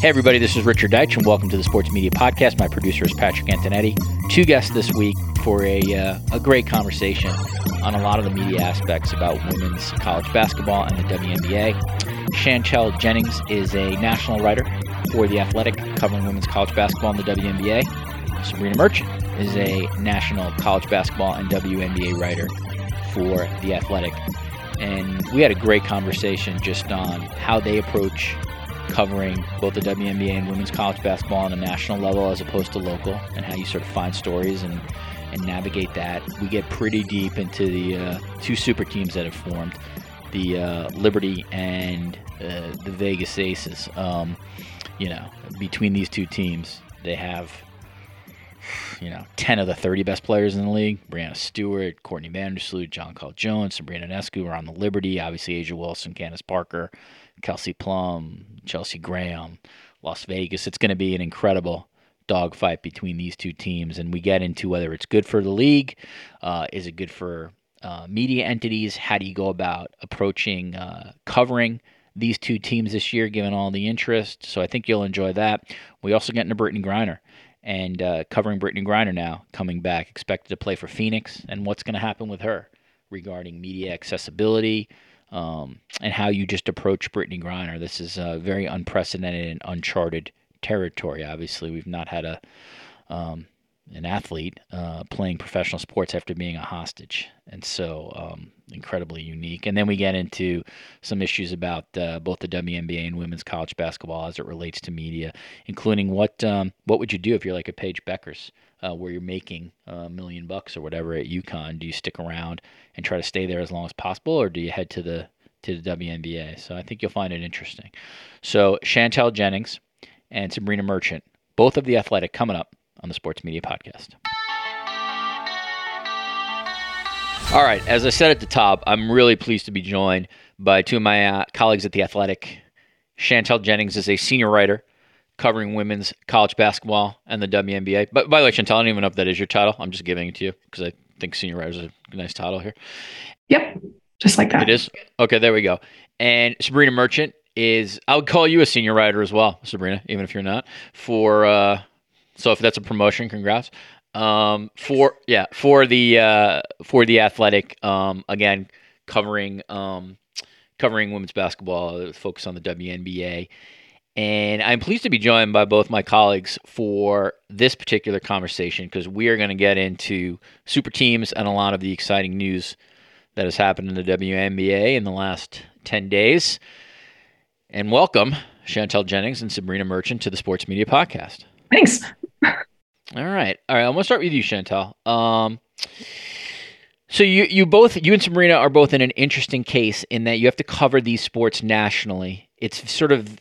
Hey, everybody, this is Richard Deitsch, and welcome to the Sports Media Podcast. My producer is Patrick Antonetti. Two guests this week for a, uh, a great conversation on a lot of the media aspects about women's college basketball and the WNBA. Chantel Jennings is a national writer for The Athletic, covering women's college basketball and the WNBA. Sabreena Merchant is a national college basketball and WNBA writer for The Athletic. And we had a great conversation just on how they approach covering both the WNBA and women's college basketball on a national level as opposed to local, and how you sort of find stories and, and navigate that. We get pretty deep into the uh, two super teams that have formed the uh, Liberty and uh, the Vegas Aces. Um, you know, between these two teams, they have you know, 10 of the 30 best players in the league. Breanna Stewart, Courtney Vandersloot, Jonquel Jones, Sabrina Ionescu are on the Liberty. Obviously, A'ja Wilson, Candace Parker, Kelsey Plum, Chelsea Graham, Las Vegas. It's going to be an incredible dogfight between these two teams. And we get into whether it's good for the league, uh, is it good for uh, media entities? How do you go about approaching uh, covering these two teams this year, given all the interest? So I think you'll enjoy that. We also get into Brittney Griner and uh, covering Brittney Griner now, coming back, expected to play for Phoenix, and what's going to happen with her regarding media accessibility um, and how you just approach Brittney Griner. This is a very unprecedented and uncharted territory. Obviously, we've not had a um, an athlete uh, playing professional sports after being a hostage, and so um, incredibly unique. And then we get into some issues about uh, both the WNBA and women's college basketball as it relates to media, including what um, what would you do if you're like a Paige Bueckers, uh, where you're making a million bucks or whatever at UConn? Do you stick around and try to stay there as long as possible, or do you head to the to the WNBA? So I think you'll find it interesting. So Chantel Jennings and Sabreena Merchant, both of the Athletic, coming up on the Sports Media Podcast. All right, as I said at the top, I'm really pleased to be joined by two of my uh, colleagues at The Athletic. Chantel Jennings is a senior writer covering women's college basketball and the WNBA. But by the way, Chantel, I don't even know if that is your title. I'm just giving it to you because I think senior writer is a nice title here. Yep, just like that. It is? Okay, there we go. And Sabreena Merchant is, I would call you a senior writer as well, Sabreena, even if you're not, for uh, so if that's a promotion, congrats. Um, for yeah, for the uh, for the athletic, um, again covering um, covering women's basketball, focus on the WNBA. And I'm pleased to be joined by both my colleagues for this particular conversation because we are going to get into super teams and a lot of the exciting news that has happened in the WNBA in the last 10 days. And welcome, Chantel Jennings and Sabreena Merchant, to the Sports Media Podcast. Thanks. All right, all right. I'm gonna start with you, Chantel. Um, so you you both you and Sabreena are both in an interesting case in that you have to cover these sports nationally. It's sort of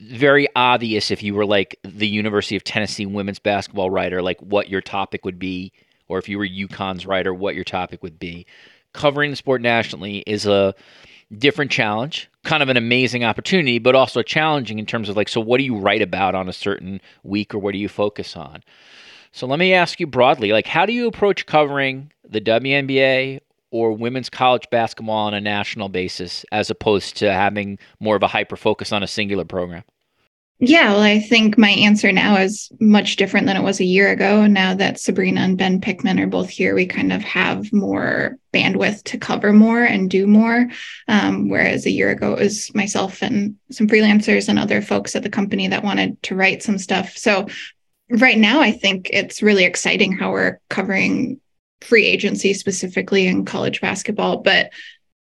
very obvious if you were like the University of Tennessee women's basketball writer, like what your topic would be or if you were UConn's writer, what your topic would be. Covering the sport nationally is a different challenge, kind of an amazing opportunity, but also challenging in terms of like, so what do you write about on a certain week or what do you focus on? So let me ask you broadly, like, how do you approach covering the WNBA or women's college basketball on a national basis as opposed to having more of a hyper focus on a singular program? Yeah, well, I think my answer now is much different than it was a year ago. Now that Sabreena and Ben Pickman are both here, we kind of have more bandwidth to cover more and do more. Um, whereas a year ago, it was myself and some freelancers and other folks at the company that wanted to write some stuff. So right now, I think it's really exciting how we're covering free agency specifically in college basketball. But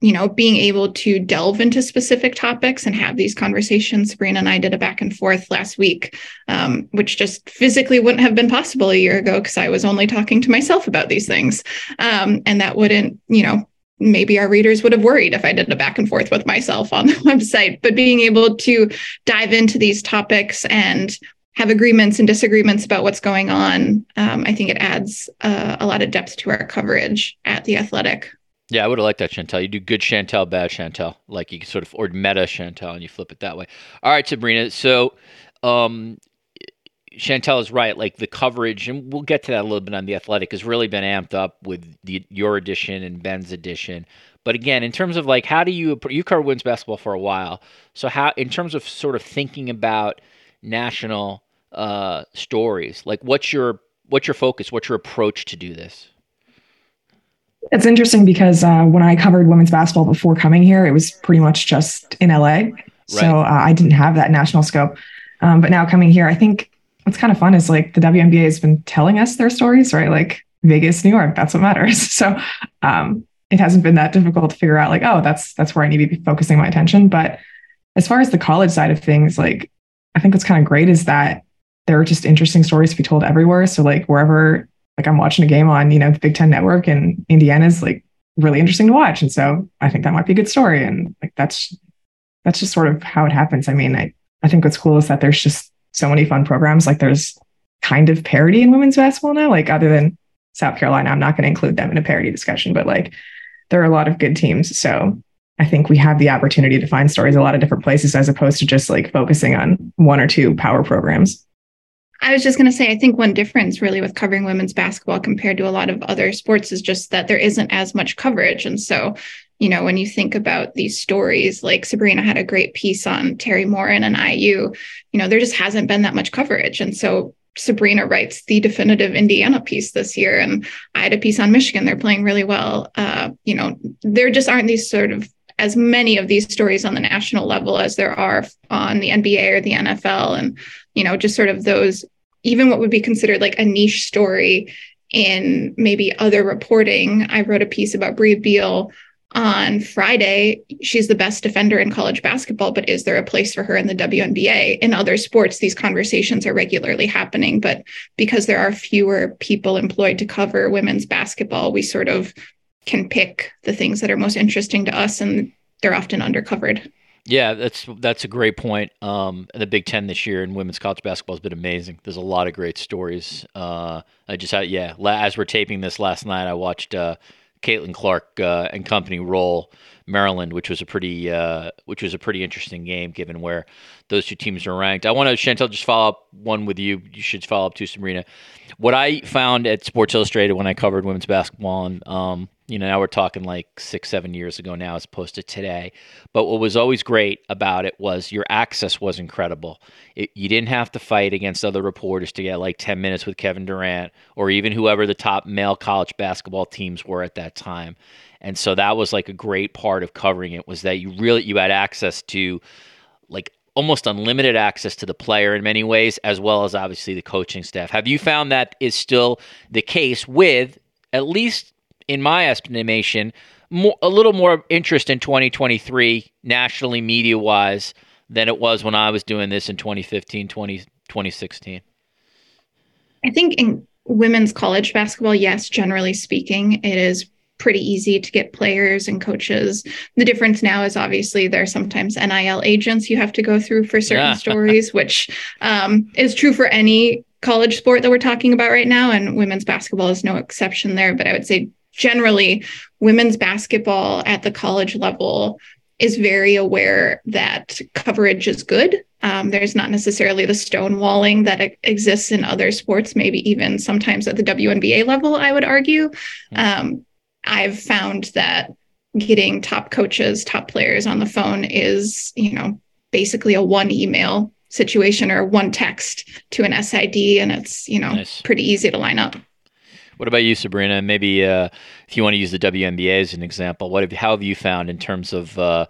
you know, being able to delve into specific topics and have these conversations. Sabreena and I did a back and forth last week, um, which just physically wouldn't have been possible a year ago because I was only talking to myself about these things. Um, and that wouldn't, you know, maybe our readers would have worried if I did a back and forth with myself on the website. But being able to dive into these topics and have agreements and disagreements about what's going on, um, I think it adds uh, a lot of depth to our coverage at the Athletic. Yeah, I would have liked that Chantel. You do good Chantel, bad Chantel. Like you sort of or meta Chantel and you flip it that way. All right, Sabreena. So um Chantel is right. Like the coverage, and we'll get to that a little bit on the athletic, has really been amped up with the your edition and Ben's edition. But again, in terms of like, how do you you cover women's basketball for a while? So how, in terms of sort of thinking about national uh, stories, like what's your what's your focus? What's your approach to do this? It's interesting because uh, when I covered women's basketball before coming here, it was pretty much just in LA. Right. So uh, I didn't have that national scope. Um, but now coming here, I think what's kind of fun is like the WNBA has been telling us their stories, right? Like Vegas, New York, that's what matters. So um, it hasn't been that difficult to figure out like, oh, that's that's where I need to be focusing my attention. But as far as the college side of things, like I think what's kind of great is that there are just interesting stories to be told everywhere. So like wherever like I'm watching a game on, you know, the Big Ten network and Indiana's like really interesting to watch. And so I think that might be a good story. And like that's that's just sort of how it happens. I mean, I, I think what's cool is that there's just so many fun programs. Like there's kind of parity in women's basketball now, like other than South Carolina. I'm not going to include them in a parity discussion, but like there are a lot of good teams. So I think we have the opportunity to find stories a lot of different places as opposed to just like focusing on one or two power programs. I was just going to say, I think one difference really with covering women's basketball compared to a lot of other sports is just that there isn't as much coverage. And so, you know, when you think about these stories, like Sabreena had a great piece on Teri Moren and IU, you know, there just hasn't been that much coverage. And so Sabreena writes the definitive Indiana piece this year, and I had a piece on Michigan. They're playing really well. Uh, you know, there just aren't these sort of as many of these stories on the national level as there are on the NBA or the NFL, and you know, just sort of those even what would be considered like a niche story in maybe other reporting. I wrote a piece about Brea Beal on Friday. She's the best defender in college basketball, but is there a place for her in the WNBA? In other sports, these conversations are regularly happening, but because there are fewer people employed to cover women's basketball, we sort of can pick the things that are most interesting to us and they're often undercovered. Yeah, that's that's a great point. Um, the Big Ten this year in women's college basketball has been amazing. There's a lot of great stories. Uh, I just had, yeah, as we're taping this last night, I watched uh, Caitlin Clark uh, and company roll Maryland, which was a pretty uh, which was a pretty interesting game given where those two teams are ranked. I want to Chantel just follow up one with you. You should follow up too, Sabreena. What I found at Sports Illustrated when I covered women's basketball and um, you know, now we're talking like six, seven years ago now as opposed to today. But what was always great about it was your access was incredible. It, you didn't have to fight against other reporters to get like 10 minutes with Kevin Durant or even whoever the top male college basketball teams were at that time. And so that was like a great part of covering it was that you really you had access to like almost unlimited access to the player in many ways as well as obviously the coaching staff. Have you found that is still the case with at least in my estimation, more, a little more interest in 2023 nationally media wise than it was when I was doing this in 2015, 20, 2016. I think in women's college basketball, yes, generally speaking, it is pretty easy to get players and coaches. The difference now is obviously there are sometimes NIL agents you have to go through for certain yeah. stories, which um, is true for any college sport that we're talking about right now, and women's basketball is no exception there. But I would say generally, women's basketball at the college level is very aware that coverage is good. Um, there's not necessarily the stonewalling that exists in other sports, maybe even sometimes at the WNBA level, I would argue. Um, I've found that getting top coaches, top players on the phone is, you know, basically a one email situation or one text to an SID, and it's, you know, nice. pretty easy to line up. What about you, Sabreena? Maybe uh, if you want to use the WNBA as an example, what have how have you found in terms of uh,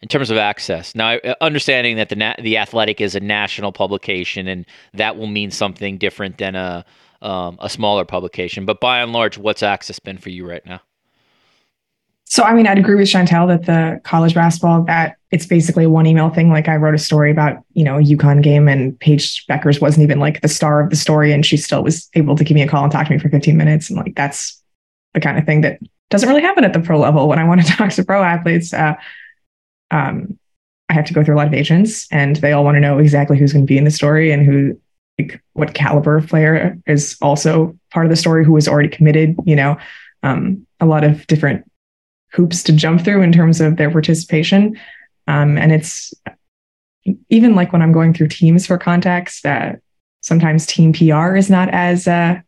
in terms of access? Now, uh, understanding that the na- the Athletic is a national publication, and that will mean something different than a um, a smaller publication. But by and large, what's access been for you right now? So, I mean, I'd agree with Chantel that the college basketball that it's basically one email thing. Like I wrote a story about, you know, a UConn game and Paige Bueckers wasn't even like the star of the story. And she still was able to give me a call and talk to me for 15 minutes. And like, that's the kind of thing that doesn't really happen at the pro level. When I want to talk to pro athletes, uh, um, I have to go through a lot of agents and they all want to know exactly who's going to be in the story and who, like, what caliber of player is also part of the story, who is already committed, you know, um, a lot of different hoops to jump through in terms of their participation. Um, and it's even like when I'm going through teams for contacts, that sometimes team PR is not as uh,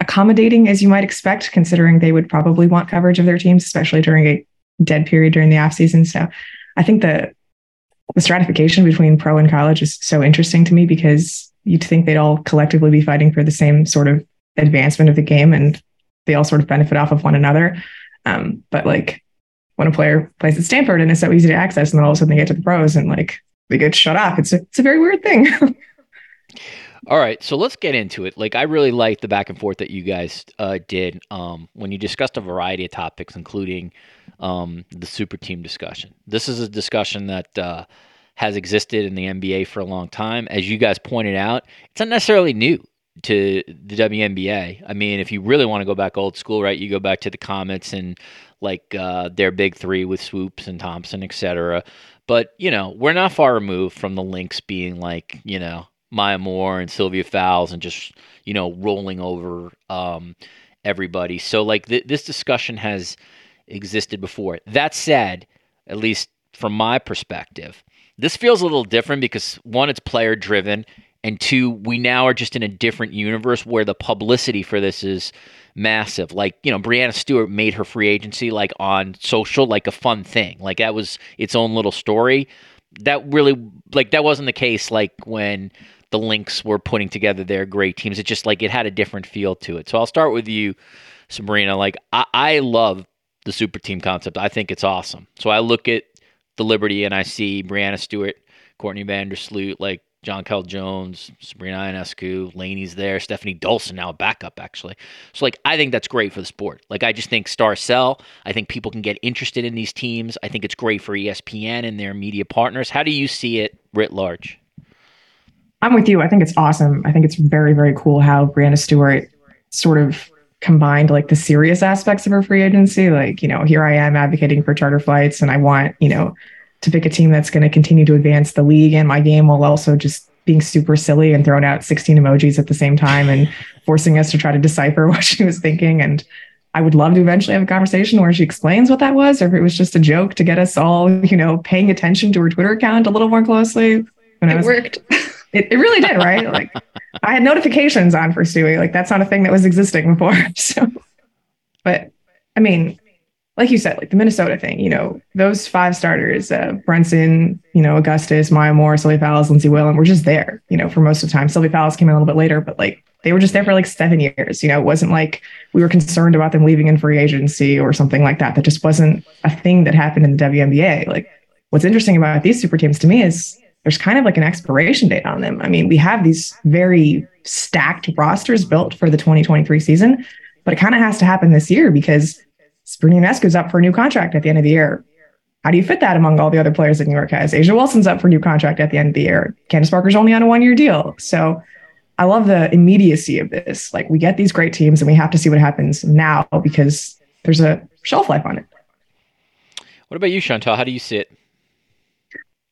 accommodating as you might expect, considering they would probably want coverage of their teams, especially during a dead period during the off season. So I think the the stratification between pro and college is so interesting to me because you'd think they'd all collectively be fighting for the same sort of advancement of the game and they all sort of benefit off of one another. Um, but like when a player plays at Stanford and it's so easy to access, and then all of a sudden they get to the pros and like they get shut off. It's a, it's a very weird thing. All right, so let's get into it. Like, I really liked the back and forth that you guys uh, did um, when you discussed a variety of topics, including um, the super team discussion. This is a discussion that uh, has existed in the NBA for a long time. As you guys pointed out, it's not necessarily new to the WNBA. I mean, if you really want to go back old school, right, you go back to the Comets and like uh, their big three with Swoopes and Thompson, etc. But you know, we're not far removed from the Lynx being like you know Maya Moore and Sylvia Fowles and just you know rolling over um, everybody. So like th- this discussion has existed before. That said, at least from my perspective, this feels a little different because one, it's player driven and two, we now are just in a different universe where the publicity for this is massive. Like, you know, Breanna Stewart made her free agency like on social like a fun thing. Like that was its own little story. That really like that wasn't the case like when the Lynx were putting together their great teams. It just like it had a different feel to it. So I'll start with you, Sabreena. Like I, I love the super team concept. I think it's awesome. So I look at the Liberty and I see Breanna Stewart, Courtney Vandersloot, like Jonquel Jones, Sabrina Ionescu, Laney's there, Stefanie Dolson now a backup actually. So like I think that's great for the sport. Like I just think stars sell. I think people can get interested in these teams. I think it's great for ESPN and their media partners. How do you see it writ large? I'm with you. I think it's awesome. I think it's very, very cool how Breanna Stewart sort of combined like the serious aspects of her free agency. Like, you know, here I am advocating for charter flights and I want, you know, to pick a team that's going to continue to advance the league and my game while also just being super silly and throwing out 16 emojis at the same time and forcing us to try to decipher what she was thinking. And I would love to eventually have a conversation where she explains what that was, or if it was just a joke to get us all, you know, paying attention to her Twitter account a little more closely. When it was, worked. It, it really did, right? like I had notifications on for Stewie. Like that's not a thing that was existing before. So, but I mean, like you said, like the Minnesota thing, you know, those five starters, uh, Brunson, you know, Augustus, Maya Moore, Sylvia Fowles, Lindsay Whalen, were just there, you know, for most of the time. Sylvie Fowles came in a little bit later, but like they were just there for like seven years. You know, it wasn't like we were concerned about them leaving in free agency or something like that. That just wasn't a thing that happened in the WNBA. Like what's interesting about these super teams to me is there's kind of like an expiration date on them. I mean, we have these very stacked rosters built for the 2023 season, but it kind of has to happen this year because Sabrina Ionescu's up for a new contract at the end of the year. How do you fit that among all the other players that New York has? A'ja Wilson's up for a new contract at the end of the year. Candace Parker's only on a one year deal. So I love the immediacy of this. Like we get these great teams and we have to see what happens now because there's a shelf life on it. What about you, Chantel? How do you see it?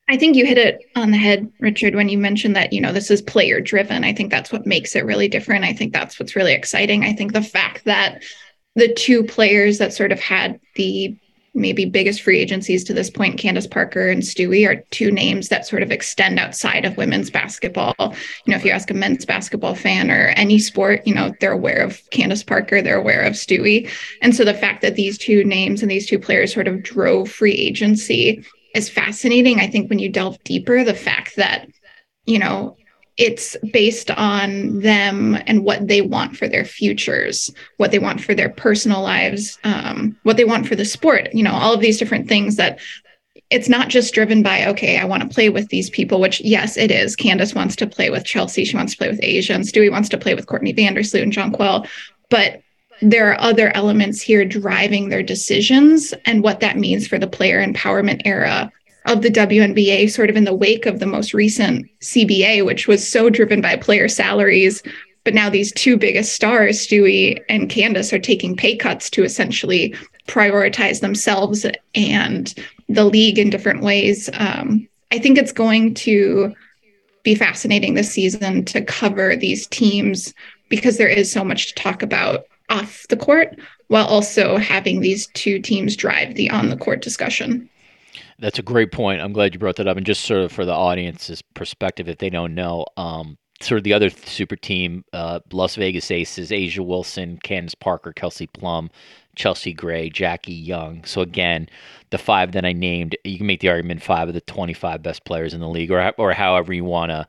I think you hit it on the head, Richard, when you mentioned that, you know, this is player driven. I think that's what makes it really different. I think that's what's really exciting. I think the fact that the two players that sort of had the maybe biggest free agencies to this point, Candace Parker and Stewie, are two names that sort of extend outside of women's basketball. You know, if you ask a men's basketball fan or any sport, you know, they're aware of Candace Parker, they're aware of Stewie. And so the fact that these two names and these two players sort of drove free agency is fascinating. I think when you delve deeper, the fact that, you know, it's based on them and what they want for their futures, what they want for their personal lives, um, what they want for the sport, you know, all of these different things that it's not just driven by, okay, I want to play with these people, which yes, it is. Candace wants to play with Chelsea. She wants to play with A'ja and Stewie wants to play with Courtney Vandersloot and Jonquel. But there are other elements here driving their decisions and what that means for the player empowerment era of the WNBA, sort of in the wake of the most recent CBA, which was so driven by player salaries. But now these two biggest stars, Stewie and Candace, are taking pay cuts to essentially prioritize themselves and the league in different ways. Um, I think it's going to be fascinating this season to cover these teams because there is so much to talk about off the court while also having these two teams drive the on the court discussion. That's a great point. I'm glad you brought that up. And just sort of for the audience's perspective, if they don't know, um, sort of the other super team, uh, Las Vegas Aces, A'ja Wilson, Candace Parker, Kelsey Plum, Chelsea Gray, Jackie Young. So again, the five that I named, you can make the argument five of the 25 best players in the league, or or however you want to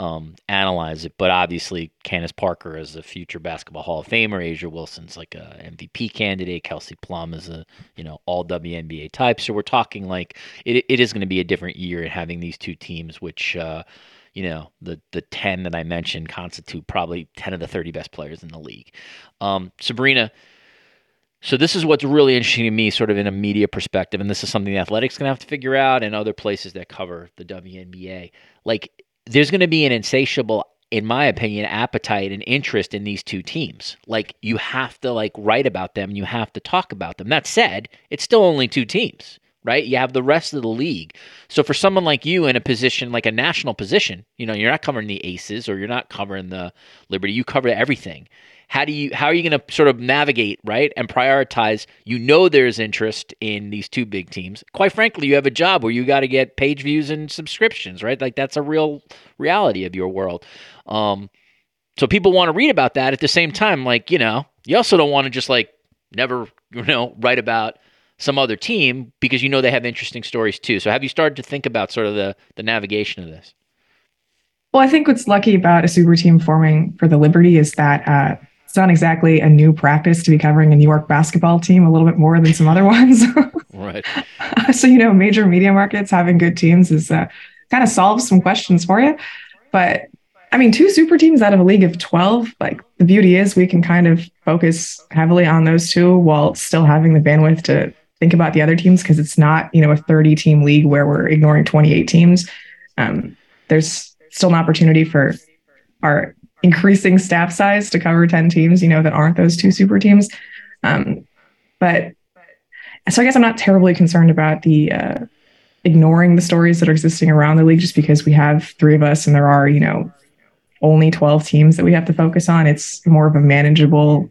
um, analyze it. But obviously, Candace Parker is a future basketball Hall of Famer. A'ja Wilson's like a MVP candidate. Kelsey Plum is a you know all WNBA type. So we're talking like it, it is going to be a different year in having these two teams, which. Uh, you know the the 10 that i mentioned constitute probably 10 of the 30 best players in the league um, sabreena so this is what's really interesting to me, sort of in a media perspective, and this is something the Athletics going to have to figure out, and other places that cover the WNBA. Like there's going to be an insatiable in my opinion appetite and interest in these two teams. Like you have to like write about them you have to talk about them. That said it's still only two teams right? You have the rest of the league. So for someone like you in a position like a national position you know you're not covering the aces or you're not covering the liberty. You cover everything how do you how are you going to sort of navigate right and prioritize? You know there's interest in these two big teams. Quite frankly you have a job where you got to get page views and subscriptions right? Like that's a real reality of your world. Um, so people want to read about that. At the same time like you know you also don't want to just like never you know write about some other team because you know they have interesting stories too. So have you started to think about sort of the the navigation of this? Well, I think what's lucky about a super team forming for the Liberty is that uh, it's not exactly a new practice to be covering a New York basketball team a little bit more than some other ones. right. so, you know, major media markets having good teams is uh, kind of solves some questions for you. But I mean, two super teams out of a league of 12, like the beauty is we can kind of focus heavily on those two while still having the bandwidth to think about the other teams because it's not, you know, a 30 team league where we're ignoring 28 teams. Um, there's still an opportunity for our increasing staff size to cover 10 teams, you know, that aren't those two super teams. Um, but so I guess I'm not terribly concerned about the uh, ignoring the stories that are existing around the league just because we have three of us and there are, you know, only 12 teams that we have to focus on. It's more of a manageable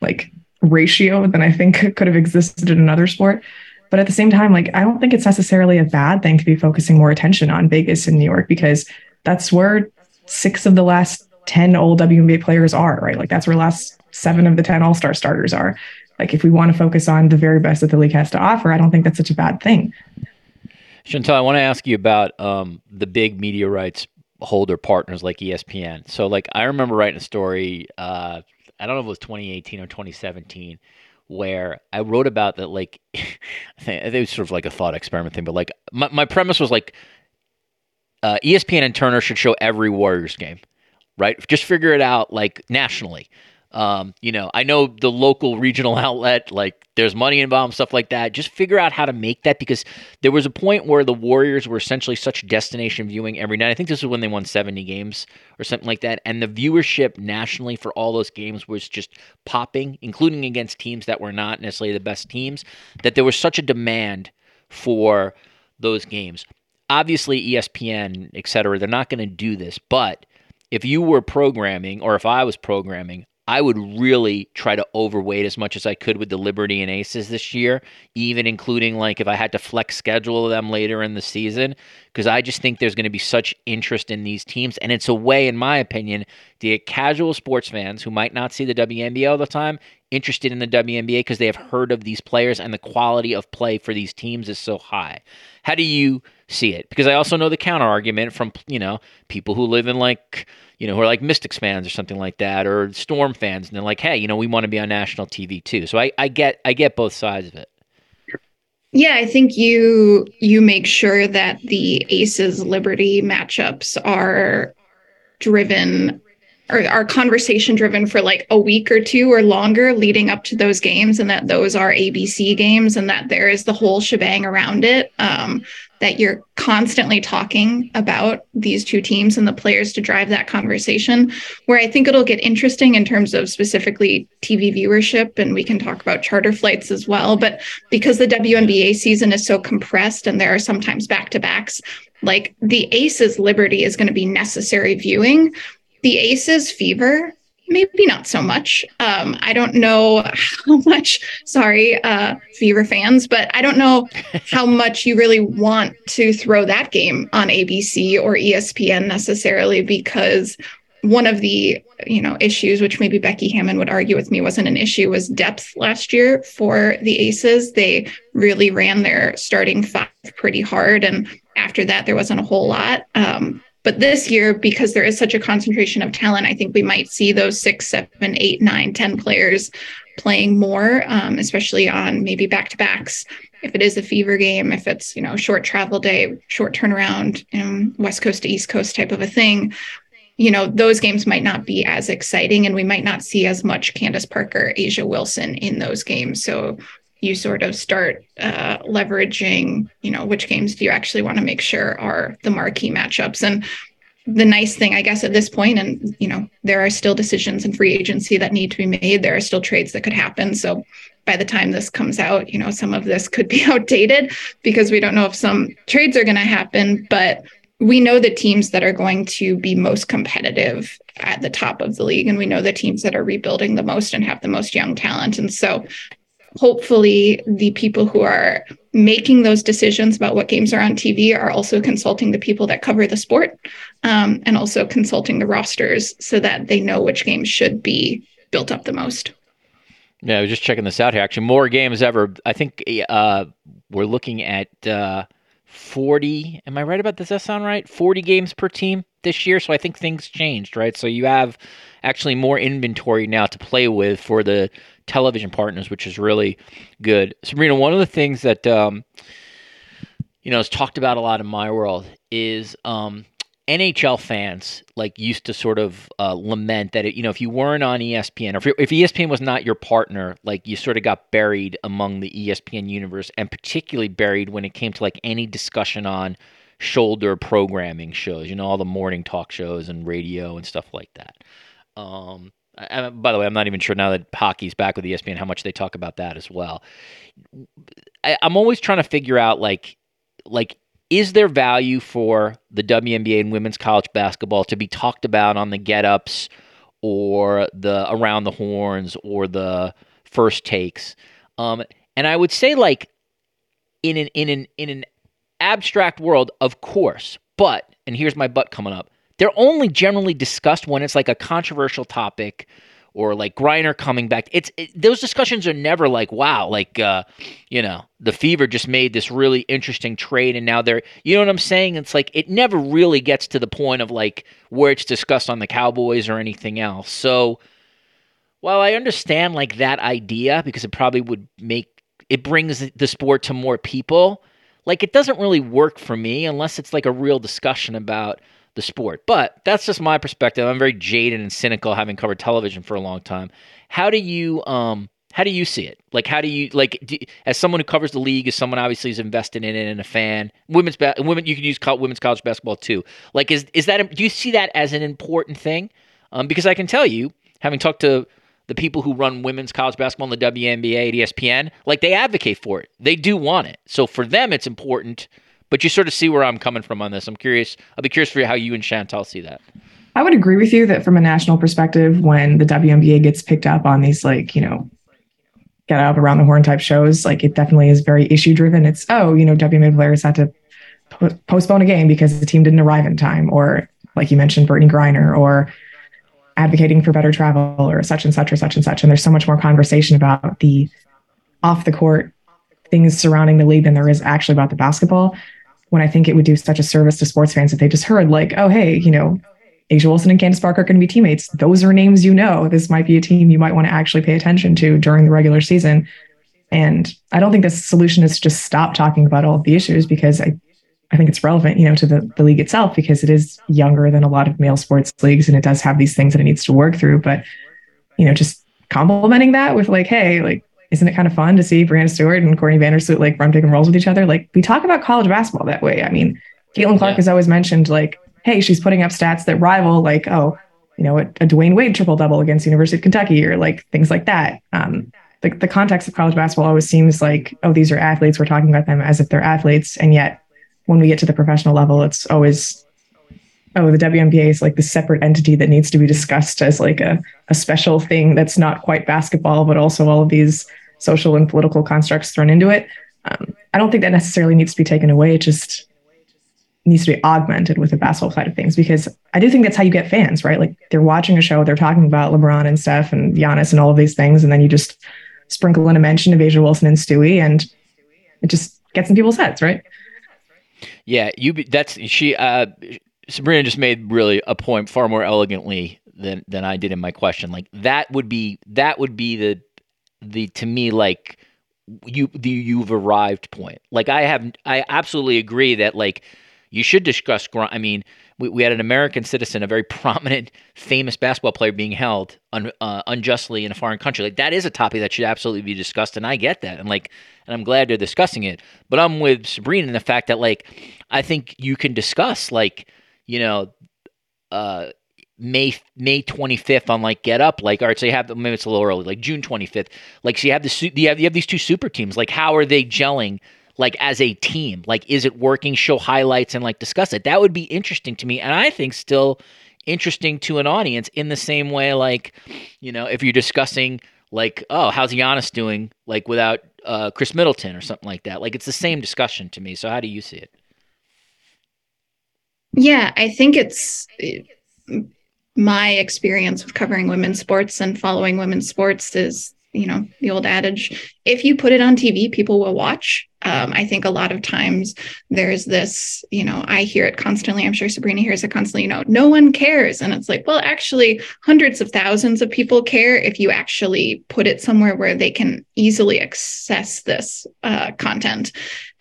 like ratio than I think could have existed in another sport. But at the same time, like I don't think it's necessarily a bad thing to be focusing more attention on Vegas and New York because that's where six of the last 10 old WNBA players are, right? Like that's where last seven of the 10 all star starters are. Like if we want to focus on the very best that the league has to offer, I don't think that's such a bad thing. Chantel, I want to ask you about um, the big media rights holder partners like ESPN. So, like, I remember writing a story, uh, I don't know if it was 2018 or 2017, where I wrote about that, like, it was sort of like a thought experiment thing, but like, my, my premise was like, uh, ESPN and Turner should show every Warriors game right? Just figure it out like nationally. Um, you know, I know the local regional outlet, like there's money involved, stuff like that. Just figure out how to make that because there was a point where the Warriors were essentially such destination viewing every night. I think this was when they won 70 games or something like that. And the viewership nationally for all those games was just popping, including against teams that were not necessarily the best teams, that there was such a demand for those games. obviously ESPN, et cetera, they're not going to do this. But if you were programming, or if I was programming, I would really try to overweight as much as I could with the Liberty and Aces this year, even including like if I had to flex schedule them later in the season, because I just think there's going to be such interest in these teams. And it's a way, in my opinion, to get casual sports fans who might not see the WNBA all the time interested in the WNBA because they have heard of these players and the quality of play for these teams is so high. How do you see it? Because I also know the counter argument from, you know, people who live in like you know, who are like Mystics fans or something like that, or Storm fans, and they're like, hey, you know, we want to be on national TV too. So I, I get I get both sides of it. Yeah, I think you you make sure that the Aces Liberty matchups are driven or are conversation driven for like a week or two or longer leading up to those games and that those are ABC games and that there is the whole shebang around it. Um, that you're constantly talking about these two teams and the players to drive that conversation. Where I think it'll get interesting in terms of specifically TV viewership, and we can talk about charter flights as well. But because the WNBA season is so compressed and there are sometimes back to backs, like the Aces Liberty is going to be necessary viewing the Aces Fever, maybe not so much. Um, I don't know how much, sorry, uh, Fever fans, but I don't know how much you really want to throw that game on ABC or ESPN necessarily because one of the you know issues which maybe becky hammon would argue with me wasn't an issue was depth last year for the aces. They really ran their starting five pretty hard and after that there wasn't a whole lot. Um, but this year, because there is such a concentration of talent, I think we might see those six, seven, eight, nine, ten players playing more, um, especially on maybe back to backs. If it is a fever game, if it's you know short travel day, short turnaround, um, West Coast to East Coast type of a thing, you know those games might not be as exciting, and we might not see as much Candace Parker, A'ja Wilson in those games. So you sort of start uh, leveraging, you know, which games do you actually want to make sure are the marquee matchups. And the nice thing, I guess, at this point, and you know, there are still decisions in free agency that need to be made. There are still trades that could happen. So by the time this comes out, you know, some of this could be outdated because we don't know if some trades are going to happen. But we know the teams that are going to be most competitive at the top of the league, and we know the teams that are rebuilding the most and have the most young talent. And so hopefully the people who are making those decisions about what games are on TV are also consulting the people that cover the sport um, and also consulting the rosters so that they know which games should be built up the most. Yeah, I was just checking this out here. Actually, more games ever. I think uh, we're looking at uh, 40. Am I right about this? Does that sound right? 40 games per team this year. So I think things changed, right? So you have actually more inventory now to play with for the television partners, which is really good. Sabreena, one of the things that um, you know is talked about a lot in my world is um, NHL fans like used to sort of uh, lament that it, you know if you weren't on ESPN or if, if ESPN was not your partner, like you sort of got buried among the ESPN universe, and particularly buried when it came to like any discussion on shoulder programming shows, you know, all the morning talk shows and radio and stuff like that. Um, I, by the way, I'm not even sure now that hockey's back with ESPN how much they talk about that as well. I, I'm always trying to figure out like like is there value for the WNBA and women's college basketball to be talked about on the get ups or the around the horns or the first takes? Um, and I would say like in an in an in an abstract world, of course, but and here's my butt coming up they're only generally discussed when it's like a controversial topic or like Griner coming back. It's it, those discussions are never like, wow, like uh, you know, the Fever just made this really interesting trade, and now they're, you know what I'm saying? It's like it never really gets to the point of like where it's discussed on the Cowboys or anything else. So while I understand like that idea because it probably would make it brings the sport to more people, like it doesn't really work for me unless it's like a real discussion about the sport. But that's just my perspective. I'm very jaded and cynical, having covered television for a long time. How do you um how do you see it? Like, how do you like do, as someone who covers the league, as someone obviously is invested in it and a fan? Women's ba- women, you could use co- women's college basketball too. Like, is is that do you see that as an important thing? Um, because I can tell you, having talked to the people who run women's college basketball in the WNBA at ESPN, like they advocate for it. They do want it. So for them, it's important but you sort of see where I'm coming from on this. I'm curious. I'll be curious for you how you and Chantel see that. I would agree with you that from a national perspective, when the WNBA gets picked up on these like you know get up around the horn type shows, like it definitely is very issue driven. It's oh you know WNBA players had to postpone a game because the team didn't arrive in time, or like you mentioned, Brittney Griner, or advocating for better travel, or such and such or such and such. And there's so much more conversation about the off the court things surrounding the league than there is actually about the basketball. When I think it would do such a service to sports fans if they just heard like, oh hey, you know, A'ja Wilson and Candace Parker are going to be teammates. Those are names you know. This might be a team you might want to actually pay attention to during the regular season. And I don't think the solution is just stop talking about all of the issues because I I think it's relevant, you know, to the, the league itself because it is younger than a lot of male sports leagues and it does have these things that it needs to work through. But, you know, just complementing that with like, hey, like, isn't it kind of fun to see Breanna Stewart and Courtney Vandersloot like run pick and rolls with each other? Like we talk about college basketball that way. I mean, Caitlin Clark yeah. has always mentioned like, hey, she's putting up stats that rival like, oh, you know, a, a Dwyane Wade triple double against University of Kentucky or like things like that. Um, the, the context of college basketball always seems like, oh, these are athletes. We're talking about them as if they're athletes. And yet when we get to the professional level, it's always, oh, the WNBA is like the separate entity that needs to be discussed as like a, a special thing that's not quite basketball, but also all of these social and political constructs thrown into it. Um, I don't think that necessarily needs to be taken away. It just needs to be augmented with the basketball side of things because I do think that's how you get fans, right? Like they're watching a show, they're talking about LeBron and Steph and Giannis and all of these things, and then you just sprinkle in a mention of A'ja Wilson and Stewie, and it just gets in people's heads, right? Yeah, you. That's she. Uh, Sabreena just made really a point far more elegantly than than I did in my question. Like that would be that would be the the to me like you the you've arrived point. Like I have I absolutely agree that like you should discuss. I mean, we, we had an American citizen, a very prominent, famous basketball player being held un, uh, unjustly in a foreign country. Like that is a topic that should absolutely be discussed, and I get that, and like, and I'm glad they're discussing it. But I'm with Sabreena in the fact that like, I think you can discuss like, you know, uh, May May 25th on like Get Up, like all right, so you have maybe it's a little early, like June 25th, like so you have the you have you have these two super teams, like how are they gelling? like as a team? Like, is it working? Show highlights and like discuss it. That would be interesting to me. And I think still interesting to an audience in the same way, like, you know, if you're discussing like, oh, how's Giannis doing? Like without uh, Khris Middleton or something like that. Like it's the same discussion to me. So how do you see it? Yeah, I think it's my experience with covering women's sports and following women's sports is you know the old adage if you put it on tv people will watch. Um, i think a lot of times there's this you know i hear it constantly. I'm sure sabreena hears it constantly you know no one cares. And it's like well actually hundreds of thousands of people care if you actually put it somewhere where they can easily access this uh, content.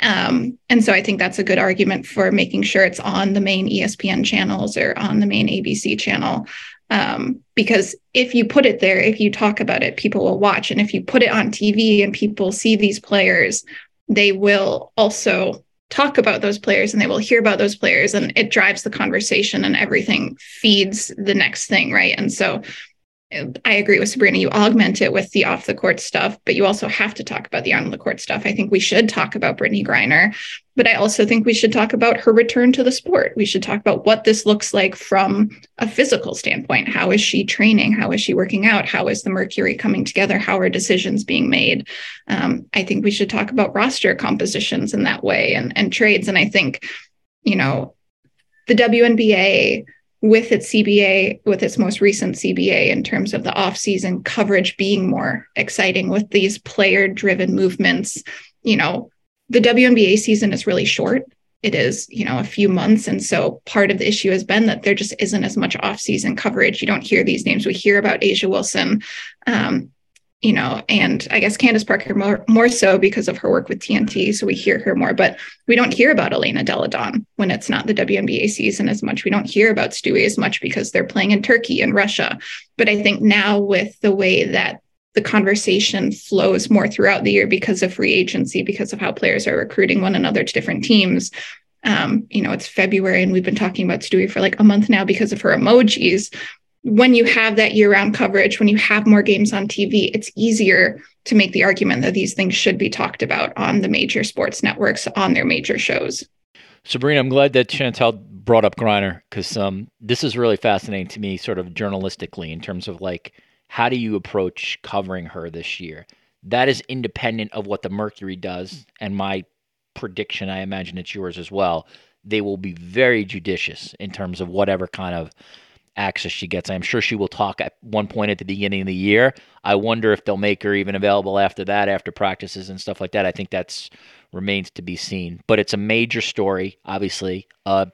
Um, and so i think that's a good argument for making sure it's on the main espn channels or on the main abc channel um, because if you put it there, if you talk about it, people will watch. And if you put it on TV and people see these players, they will also talk about those players and they will hear about those players and it drives the conversation and everything feeds the next thing right and so I agree with Sabreena. You augment it with the off the court stuff, but you also have to talk about the on the court stuff. I think we should talk about Brittney Griner, but I also think we should talk about her return to the sport. We should talk about what this looks like from a physical standpoint. How is she training? How is she working out? How is the Mercury coming together? How are decisions being made? Um, I think we should talk about roster compositions in that way and, and trades. And I think, you know, the WNBA with its CBA, with its most recent CBA, in terms of the off-season coverage being more exciting with these player-driven movements. You know, the WNBA season is really short. It is, you know, a few months. And so part of the issue has been that there just isn't as much off-season coverage. You don't hear these names. We hear about A'ja Wilson. Um, you know, and I guess Candace Parker more, more so because of her work with TNT. So we hear her more, but we don't hear about Elena Delle Donne when it's not the WNBA season as much. We don't hear about Stewie as much because they're playing in Turkey and Russia. But I think now with the way that the conversation flows more throughout the year because of free agency, because of how players are recruiting one another to different teams. Um, you know, it's February and we've been talking about Stewie for like a month now because of her emojis when you have that year round coverage, when you have more games on TV, it's easier to make the argument that these things should be talked about on the major sports networks on their major shows. Sabreena, I'm glad that Chantel brought up Griner because um, this is really fascinating to me, sort of journalistically, in terms of like how do you approach covering her this year? That is independent of what the Mercury does, and my prediction, I imagine it's yours as well. They will be very judicious in terms of whatever kind of access she gets. I'm sure she will talk at one point at the beginning of the year. I wonder if they'll make her even available after that, after practices and stuff like that. I think that's remains to be seen. But it's a major story, obviously. Uh,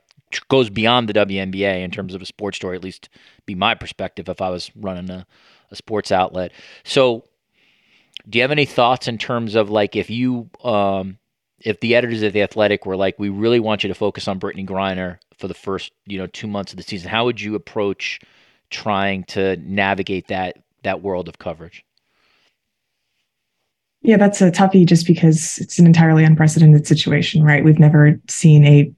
goes beyond the WNBA in terms of a sports story, at least be my perspective if I was running a, a sports outlet. So, do you have any thoughts in terms of like if you, um, if the editors of the Athletic were like, we really want you to focus on Brittney Griner for the first, you know, two months of the season, how would you approach trying to navigate that that world of coverage? Yeah, that's a toughie just because it's an entirely unprecedented situation, right? We've never seen a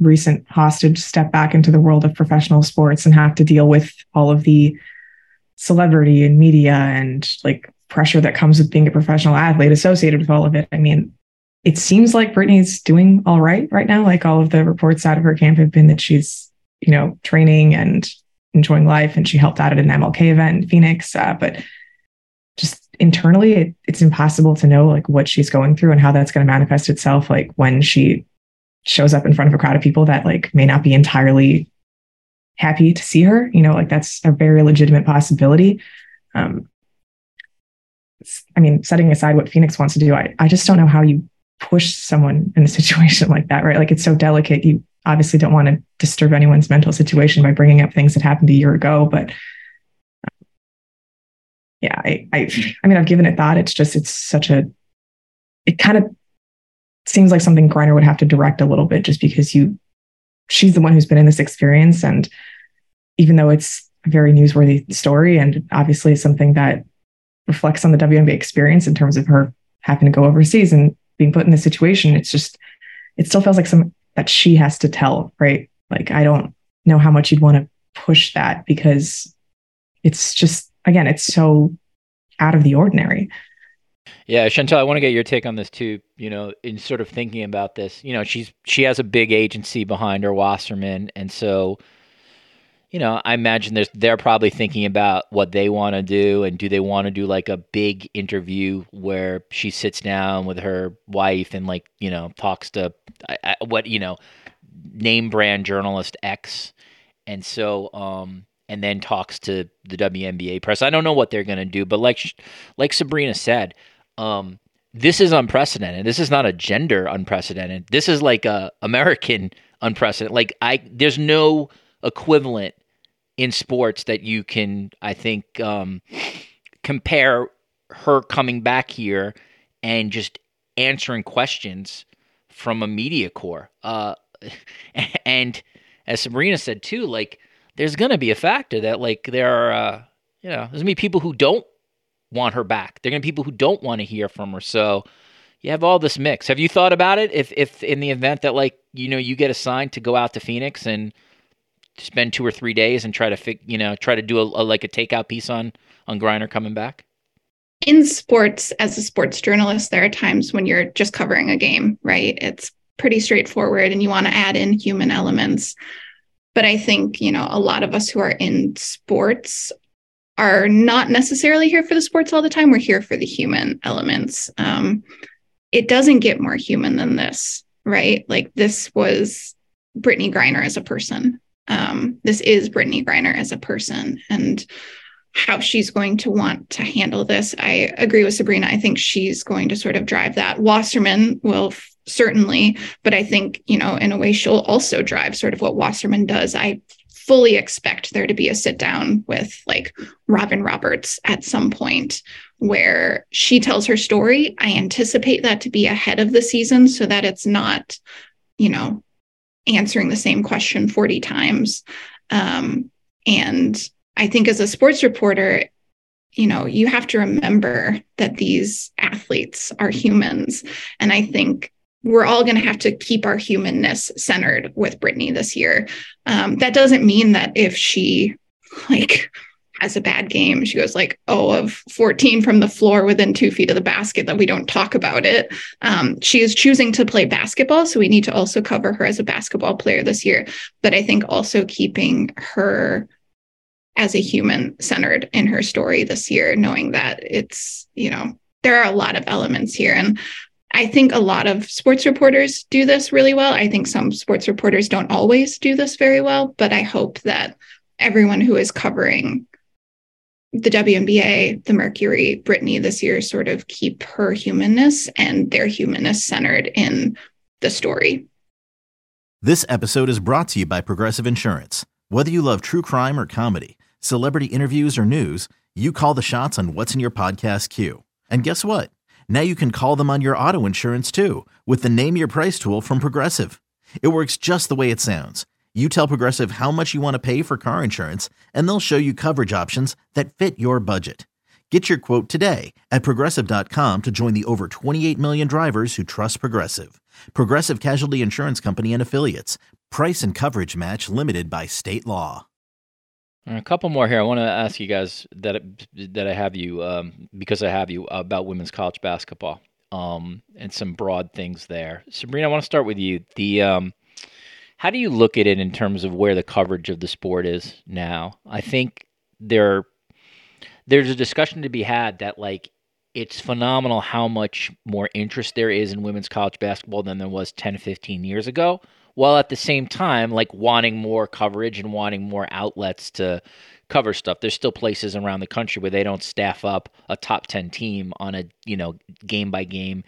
recent hostage step back into the world of professional sports and have to deal with all of the celebrity and media and like pressure that comes with being a professional athlete associated with all of it. I mean, it seems like Brittney's doing all right right now. Like all of the reports out of her camp have been that she's, you know, training and enjoying life and she helped out at an MLK event in Phoenix. Uh, but just internally it, it's impossible to know like what she's going through and how that's going to manifest itself like when she shows up in front of a crowd of people that like may not be entirely happy to see her you know like that's a very legitimate possibility um i mean setting aside what phoenix wants to do i, I just don't know how you push someone in a situation like that right like it's so delicate you obviously don't want to disturb anyone's mental situation by bringing up things that happened a year ago but um, yeah, I, I, I mean, I've given it thought. It's just, it's such a, it kind of seems like something Griner would have to direct a little bit just because you, she's the one who's been in this experience. And even though it's a very newsworthy story and obviously something that reflects on the WNBA experience in terms of her having to go overseas and being put in this situation, it's just, it still feels like some that she has to tell, right? Like, I don't know how much you'd want to push that because it's just again, it's so out of the ordinary. Yeah, Chantel, I want to get your take on this too. You know, in sort of thinking about this, you know, she's she has a big agency behind her, Wasserman, and so, you know, I imagine there's they're probably thinking about what they want to do, and do they want to do like a big interview where she sits down with her wife and like you know talks to I, I, what you know name brand journalist X, and so um and then talks to the WNBA press. I don't know what they're going to do, but like like Sabreena said, um, this is unprecedented. This is not a gender unprecedented. This is like a American unprecedented. Like I, there's no equivalent in sports that you can, I think, um, compare her coming back here and just answering questions from a media corps. Uh, and as Sabreena said too, like there's going to be a factor that like there are, uh, you know, there's going to be people who don't want her back. There are going to be people who don't want to hear from her. So you have all this mix. Have you thought about it? If if in the event that like you know you get assigned to go out to Phoenix and spend two or three days and try to fig, you know, try to do a, a like a takeout piece on on Griner coming back. In sports, as a sports journalist, there are times when you're just covering a game, right? It's pretty straightforward, and you want to add in human elements. But I think, you know, a lot of us who are in sports are not necessarily here for the sports all the time. We're here for the human elements. Um, it doesn't get more human than this, right? Like this was Brittney Griner as a person. Um, this is Brittney Griner as a person. And how she's going to want to handle this. I agree with Sabreena. I think she's going to sort of drive that. Wasserman will f- certainly, but I think, you know, in a way, she'll also drive sort of what Wasserman does. I fully expect there to be a sit down with like Robin Roberts at some point where she tells her story. I anticipate that to be ahead of the season so that it's not, you know, answering the same question 40 times. Um, and I think as a sports reporter, you know, you have to remember that these athletes are humans. And I think we're all going to have to keep our humanness centered with Brittney this year. Um, that doesn't mean that if she like has a bad game. She goes like, oh, of 14 from the floor within two feet of the basket that we don't talk about it. Um, she is choosing to play basketball. So we need to also cover her as a basketball player this year. But I think also keeping her as a human centered in her story this year, knowing that it's, you know, there are a lot of elements here. And I think a lot of sports reporters do this really well. I think some sports reporters don't always do this very well, but I hope that everyone who is covering the WNBA, the Mercury, Brittney this year sort of keep her humanness and their humanness centered in the story. This episode is brought to you by Progressive Insurance. Whether you love true crime or comedy, celebrity interviews or news, you call the shots on what's in your podcast queue. And guess what? Now you can call them on your auto insurance too with the Name Your Price tool from Progressive. It works just the way it sounds you tell Progressive how much you want to pay for car insurance, and they'll show you coverage options that fit your budget. Get your quote today at progressive.com to join the over 28 million drivers who trust Progressive. Progressive Casualty Insurance Company and Affiliates. Price and coverage match limited by state law. A couple more here. I want to ask you guys that that I have you um, because I have you about women's college basketball um, and some broad things there. Sabreena, I want to start with you. The um, how do you look at it in terms of where the coverage of the sport is now? I think there there's a discussion to be had that like it's phenomenal how much more interest there is in women's college basketball than there was 10 15 years ago while at the same time like wanting more coverage and wanting more outlets to cover stuff there's still places around the country where they don't staff up a top 10 team on a you know game by game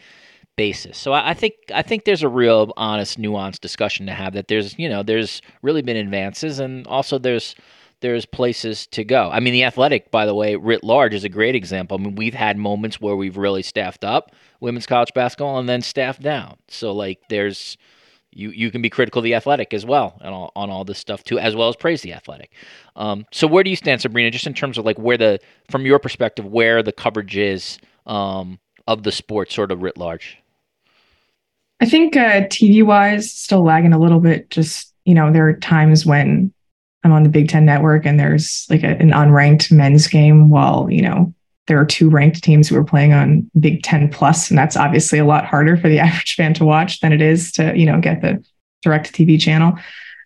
basis. So I, I think I think there's a real honest, nuanced discussion to have. That there's you know there's really been advances, and also there's there's places to go. I mean, the athletic, by the way, writ large, is a great example. I mean, we've had moments where we've really staffed up women's college basketball and then staffed down. So like there's you you can be critical of the athletic as well and all, on all this stuff too, as well as praise the athletic. Um, so where do you stand, Sabreena, just in terms of like where the from your perspective where the coverage is um, of the sport, sort of writ large? I think uh, TV wise, still lagging a little bit. Just, you know, there are times when I'm on the Big Ten network and there's like a, an unranked men's game while, you know, there are two ranked teams who are playing on Big Ten plus, and that's obviously a lot harder for the average fan to watch than it is to, you know, get the direct TV channel.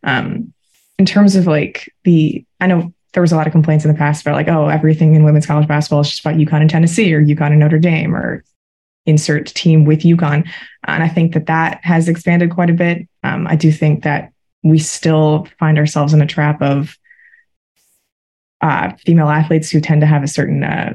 Um, in terms of like the, I know there was a lot of complaints in the past about like, oh, everything in women's college basketball is just about UConn and Tennessee or UConn and Notre Dame or insert team with UConn. And I think that that has expanded quite a bit. Um, I do think that we still find ourselves in a trap of uh, female athletes who tend to have a certain uh,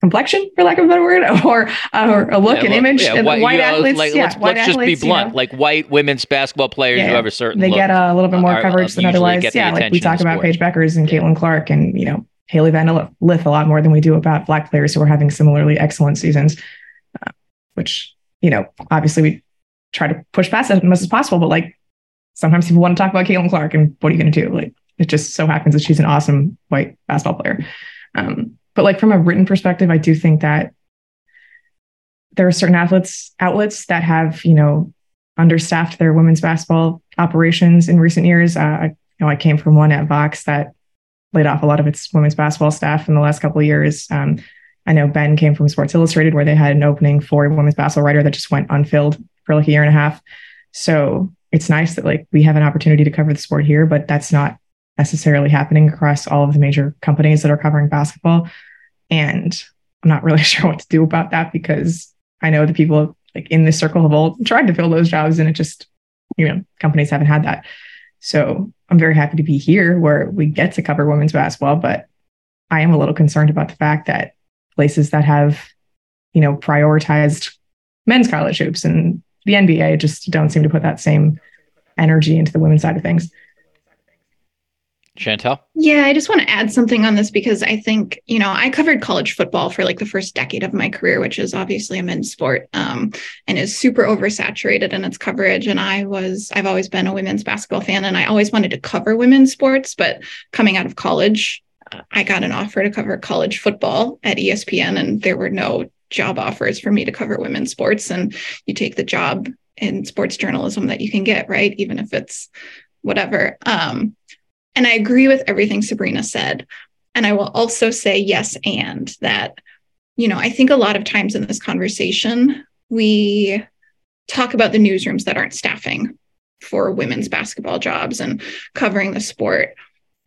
complexion, for lack of a better word, or uh, or a look, yeah, an image. Yeah, white, white athletes, like, yeah, let's, white let's athletes, just be blunt. You know, like white women's basketball players yeah, who have a certain they look, get a little bit more coverage than otherwise. Yeah, like we talk about Paige Bueckers and Caitlin Clark, and you know Hailey Van Lith a lot more than we do about black players who are having similarly excellent seasons, uh, which, you know, obviously we try to push past as much as possible, but like sometimes people want to talk about Caitlin Clark and what are you going to do? Like it just so happens that she's an awesome white basketball player. Um, but like from a written perspective, I do think that there are certain athletes outlets that have, you know, understaffed their women's basketball operations in recent years. Uh, I, you know, I came from one at Vox that laid off a lot of its women's basketball staff in the last couple of years. Um, I know Ben came from Sports Illustrated, where they had an opening for a women's basketball writer that just went unfilled for like a year and a half. So it's nice that like we have an opportunity to cover the sport here, but that's not necessarily happening across all of the major companies that are covering basketball. And I'm not really sure what to do about that because I know the people like in this circle have all tried to fill those jobs and it just, you know, companies haven't had that. So I'm very happy to be here where we get to cover women's basketball, but I am a little concerned about the fact that places that have, you know, prioritized men's college hoops and the NBA just don't seem to put that same energy into the women's side of things. Chantel? Yeah, I just want to add something on this because I think, you know, I covered college football for like the first decade of my career, which is obviously a men's sport um, and is super oversaturated in its coverage. And I was, I've always been a women's basketball fan and I always wanted to cover women's sports. But coming out of college, I got an offer to cover college football at ESPN and there were no job offers for me to cover women's sports. And you take the job in sports journalism that you can get, right? Even if it's whatever. Um, and I agree with everything Sabreena said. And I will also say yes, and that, you know, I think a lot of times in this conversation, we talk about the newsrooms that aren't staffing for women's basketball jobs and covering the sport.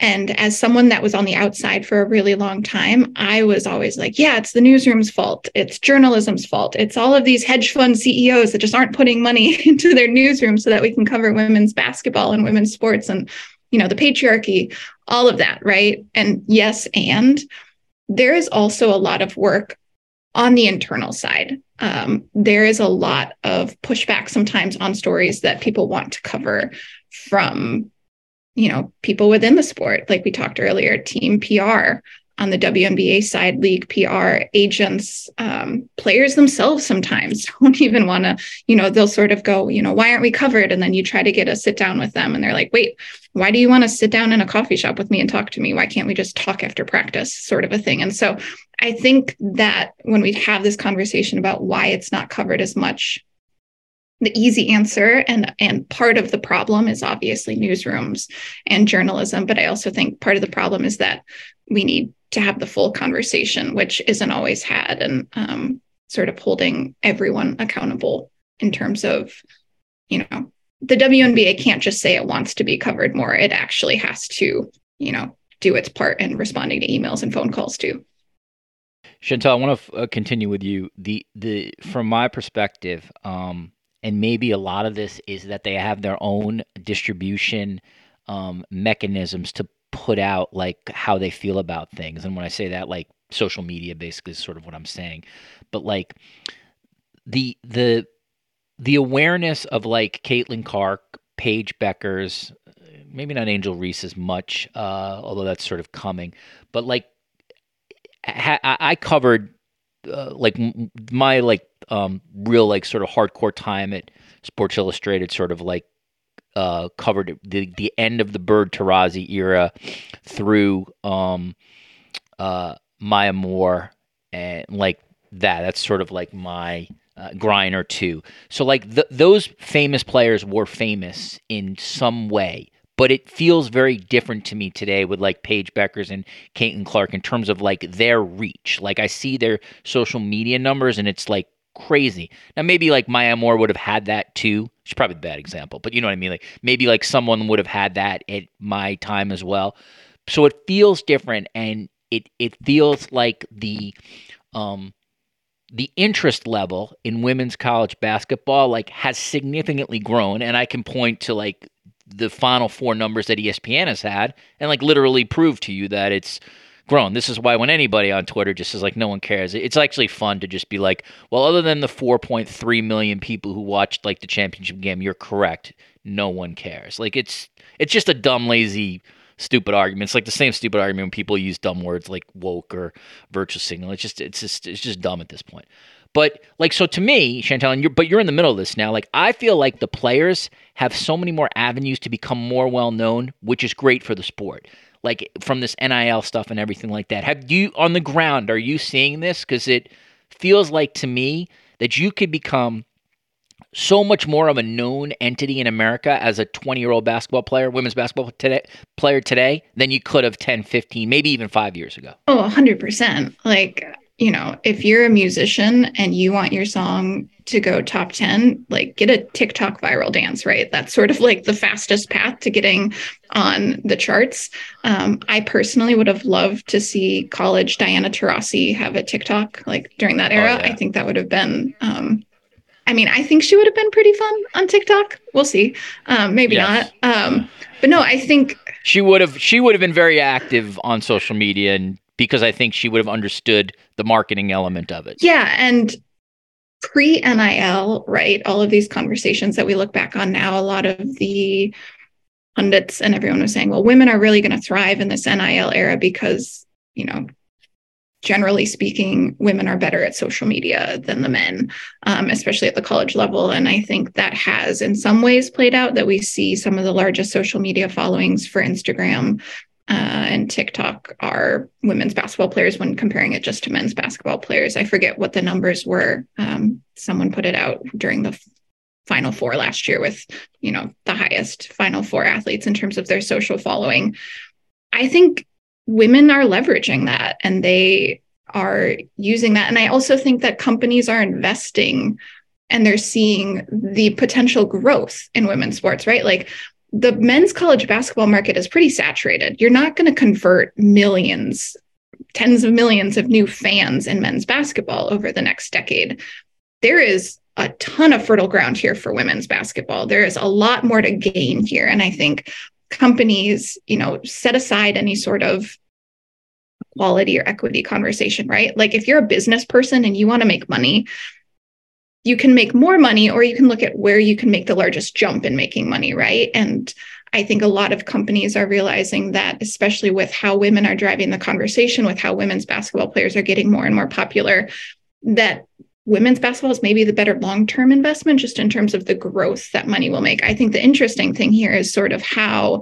And as someone that was on the outside for a really long time, I was always like, yeah, it's the newsroom's fault. It's journalism's fault. It's all of these hedge fund CEOs that just aren't putting money into their newsroom so that we can cover women's basketball and women's sports and, you know, the patriarchy, all of that. Right. And yes, and there is also a lot of work on the internal side. Um, there is a lot of pushback sometimes on stories that people want to cover from you know, people within the sport, like we talked earlier, team PR on the WNBA side, league PR agents, um, players themselves sometimes don't even want to, you know, they'll sort of go, you know, why aren't we covered? And then you try to get a sit down with them and they're like, wait, why do you want to sit down in a coffee shop with me and talk to me? Why can't we just talk after practice, sort of a thing? And so I think that when we have this conversation about why it's not covered as much the easy answer and and part of the problem is obviously newsrooms and journalism but i also think part of the problem is that we need to have the full conversation which isn't always had and um, sort of holding everyone accountable in terms of you know the WNBA can't just say it wants to be covered more it actually has to you know do its part in responding to emails and phone calls too Chantel, I want to uh, continue with you. The the from my perspective, um, and maybe a lot of this is that they have their own distribution um, mechanisms to put out like how they feel about things. And when i say that like social media basically is sort of what i'm saying. But like the the the awareness of like caitlin clark paige Bueckers, maybe not angel reese as much uh, although that's sort of coming. But like ha- i covered uh, like my like um, real like sort of hardcore time at Sports Illustrated, sort of like uh, covered the the end of the Bird Taurasi era through um, uh, Maya Moore and like that. That's sort of like my uh, Griner too. So like th- those famous players were famous in some way but it feels very different to me today with like Paige Bueckers and Caitlin Clark in terms of like their reach. Like I see their social media numbers and it's like crazy. Now maybe like Maya Moore would have had that too. She's probably a bad example, but you know what I mean? Like maybe like someone would have had that at my time as well. So it feels different and it it feels like the um the interest level in women's college basketball like has significantly grown and i can point to like the final four numbers that ESPN has had and like literally prove to you that it's grown. This is why when anybody on Twitter just says like no one cares, it's actually fun to just be like, well, other than the 4.3 million people who watched like the championship game, you're correct. No one cares. Like it's it's just a dumb, lazy, stupid argument. It's like the same stupid argument when people use dumb words like woke or virtual signal. It's just it's just it's just dumb at this point. But like so to me, Chantel, and you're but you're in the middle of this now. Like I feel like the players have so many more avenues to become more well known, which is great for the sport. Like from this NIL stuff and everything like that. Have you on the ground, are you seeing this? Because it feels like to me that you could become so much more of a known entity in America as a 20 year old basketball player, women's basketball today, player today, than you could have 10, 15, maybe even five years ago. Oh, 100%. Like, you know, if you're a musician and you want your song to go top 10, like get a TikTok viral dance, right? That's sort of like the fastest path to getting on the charts. Um, I personally would have loved to see college Diana Taurasi have a TikTok like during that era. Oh, yeah. I think that would have been, um, I mean, I think she would have been pretty fun on TikTok. We'll see. Um, maybe yes. not. Um, but no, I think she would have, she would have been very active on social media and because I think she would have understood the marketing element of it. Yeah. And pre NIL, right? All of these conversations that we look back on now, a lot of the pundits and everyone was saying, well, women are really going to thrive in this NIL era because, you know, generally speaking, women are better at social media than the men, um, especially at the college level. And I think that has, in some ways, played out that we see some of the largest social media followings for Instagram uh, and TikTok are women's basketball players when comparing it just to men's basketball players. I forget what the numbers were. Um, someone put it out during the final four last year with you know the highest final four athletes in terms of their social following i think women are leveraging that and they are using that and i also think that companies are investing and they're seeing the potential growth in women's sports right like the men's college basketball market is pretty saturated you're not going to convert millions tens of millions of new fans in men's basketball over the next decade there is a ton of fertile ground here for women's basketball. There is a lot more to gain here. And I think companies, you know, set aside any sort of quality or equity conversation, right? Like if you're a business person and you want to make money, you can make more money or you can look at where you can make the largest jump in making money, right? And I think a lot of companies are realizing that, especially with how women are driving the conversation, with how women's basketball players are getting more and more popular, that women's basketball is maybe the better long-term investment just in terms of the growth that money will make. I think the interesting thing here is sort of how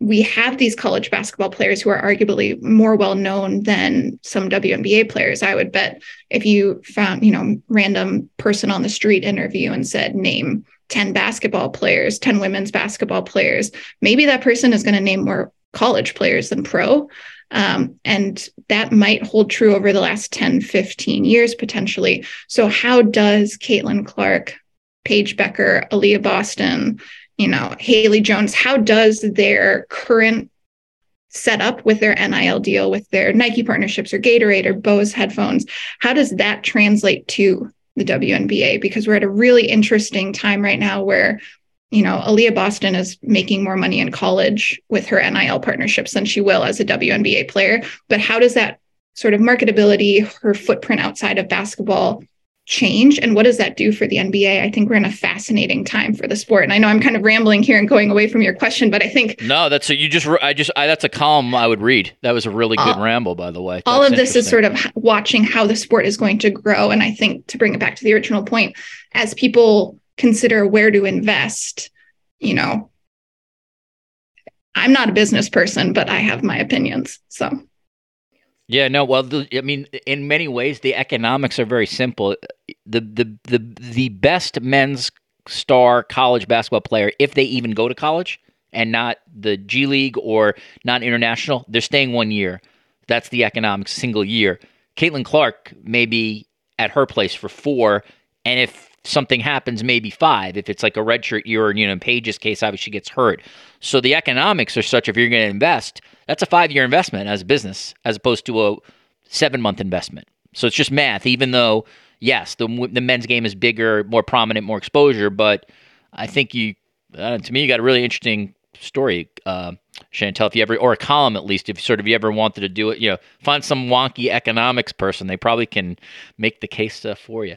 we have these college basketball players who are arguably more well known than some WNBA players. I would bet if you found, you know, random person on the street interview and said name 10 basketball players, 10 women's basketball players, maybe that person is going to name more college players than pro. Um, and that might hold true over the last 10, 15 years potentially. So, how does Caitlin Clark, Paige Becker, Aliyah Boston, you know, Haley Jones, how does their current setup with their NIL deal, with their Nike partnerships or Gatorade or Bose headphones, how does that translate to the WNBA? Because we're at a really interesting time right now where you know, Aliyah Boston is making more money in college with her NIL partnerships than she will as a WNBA player. But how does that sort of marketability, her footprint outside of basketball change? And what does that do for the NBA? I think we're in a fascinating time for the sport. And I know I'm kind of rambling here and going away from your question, but I think no, that's a, you just I just I, that's a column I would read. That was a really good ramble, by the way. That's all of this is sort of watching how the sport is going to grow. And I think to bring it back to the original point, as people consider where to invest, you know, I'm not a business person, but I have my opinions. So, yeah, no, well, the, I mean, in many ways, the economics are very simple. The the the the best men's star college basketball player, if they even go to college and not the G League or not international, they're staying one year. That's the economics, single year. Caitlin Clark may be at her place for four, and if something happens, maybe five. If it's like a redshirt year, or you know, in Paige's case, obviously gets hurt. So the economics are such if you're going to invest, that's a five year investment as a business, as opposed to a seven month investment. So it's just math. Even though, yes, the the men's game is bigger, more prominent, more exposure, but I think you, uh, to me, you got a really interesting story, uh, Chantel. If you ever, or a column at least, if sort of you ever wanted to do it, you know, find some wonky economics person, they probably can make the case uh, for you.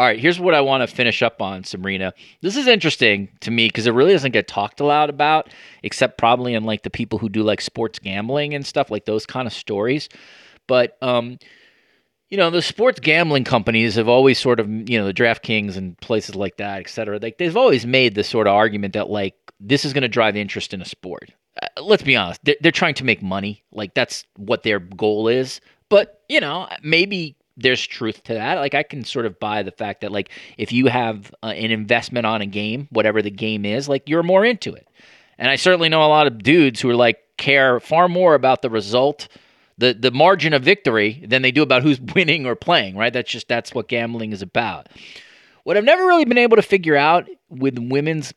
All right, here's what I want to finish up on, Sabreena. This is interesting to me because it really doesn't get talked a lot about, except probably in like the people who do like sports gambling and stuff, like those kind of stories. But um, you know, the sports gambling companies have always sort of, you know, the DraftKings and places like that, et cetera. Like they've always made this sort of argument that like this is going to drive interest in a sport. Uh, let's be honest, they're, they're trying to make money. Like that's what their goal is. But you know, maybe there's truth to that. Like I can sort of buy the fact that like if you have uh, an investment on a game, whatever the game is, like you're more into it. And I certainly know a lot of dudes who are like care far more about the result, the the margin of victory than they do about who's winning or playing, right? That's just that's what gambling is about. What I've never really been able to figure out with women's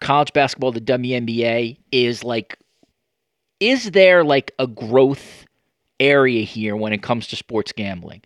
college basketball, the WNBA, is like is there like a growth area here when it comes to sports gambling?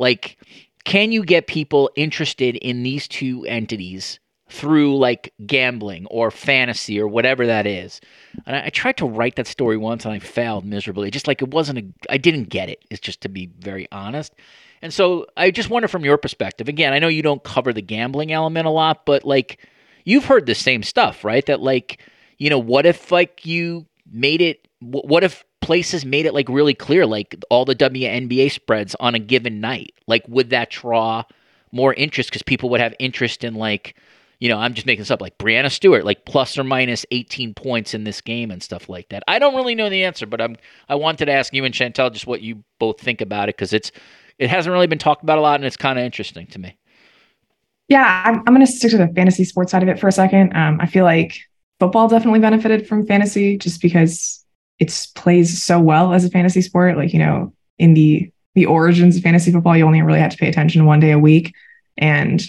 Like, can you get people interested in these two entities through like gambling or fantasy or whatever that is? And I, I tried to write that story once and I failed miserably. Just like it wasn't a, I didn't get it. It's just to be very honest. And so I just wonder from your perspective, again, I know you don't cover the gambling element a lot, but like you've heard the same stuff, right? That like, you know, what if like you made it, what if places made it like really clear, like all the WNBA spreads on a given night? Like, would that draw more interest because people would have interest in like, you know, I'm just making this up, like Breanna Stewart, like plus or minus 18 points in this game and stuff like that. I don't really know the answer, but I'm I wanted to ask you and Chantel just what you both think about it because it's it hasn't really been talked about a lot and it's kind of interesting to me. Yeah, I'm, I'm going to stick to the fantasy sports side of it for a second. Um, I feel like football definitely benefited from fantasy just because it plays so well as a fantasy sport. Like, you know, in the the origins of fantasy football, you only really had to pay attention one day a week. And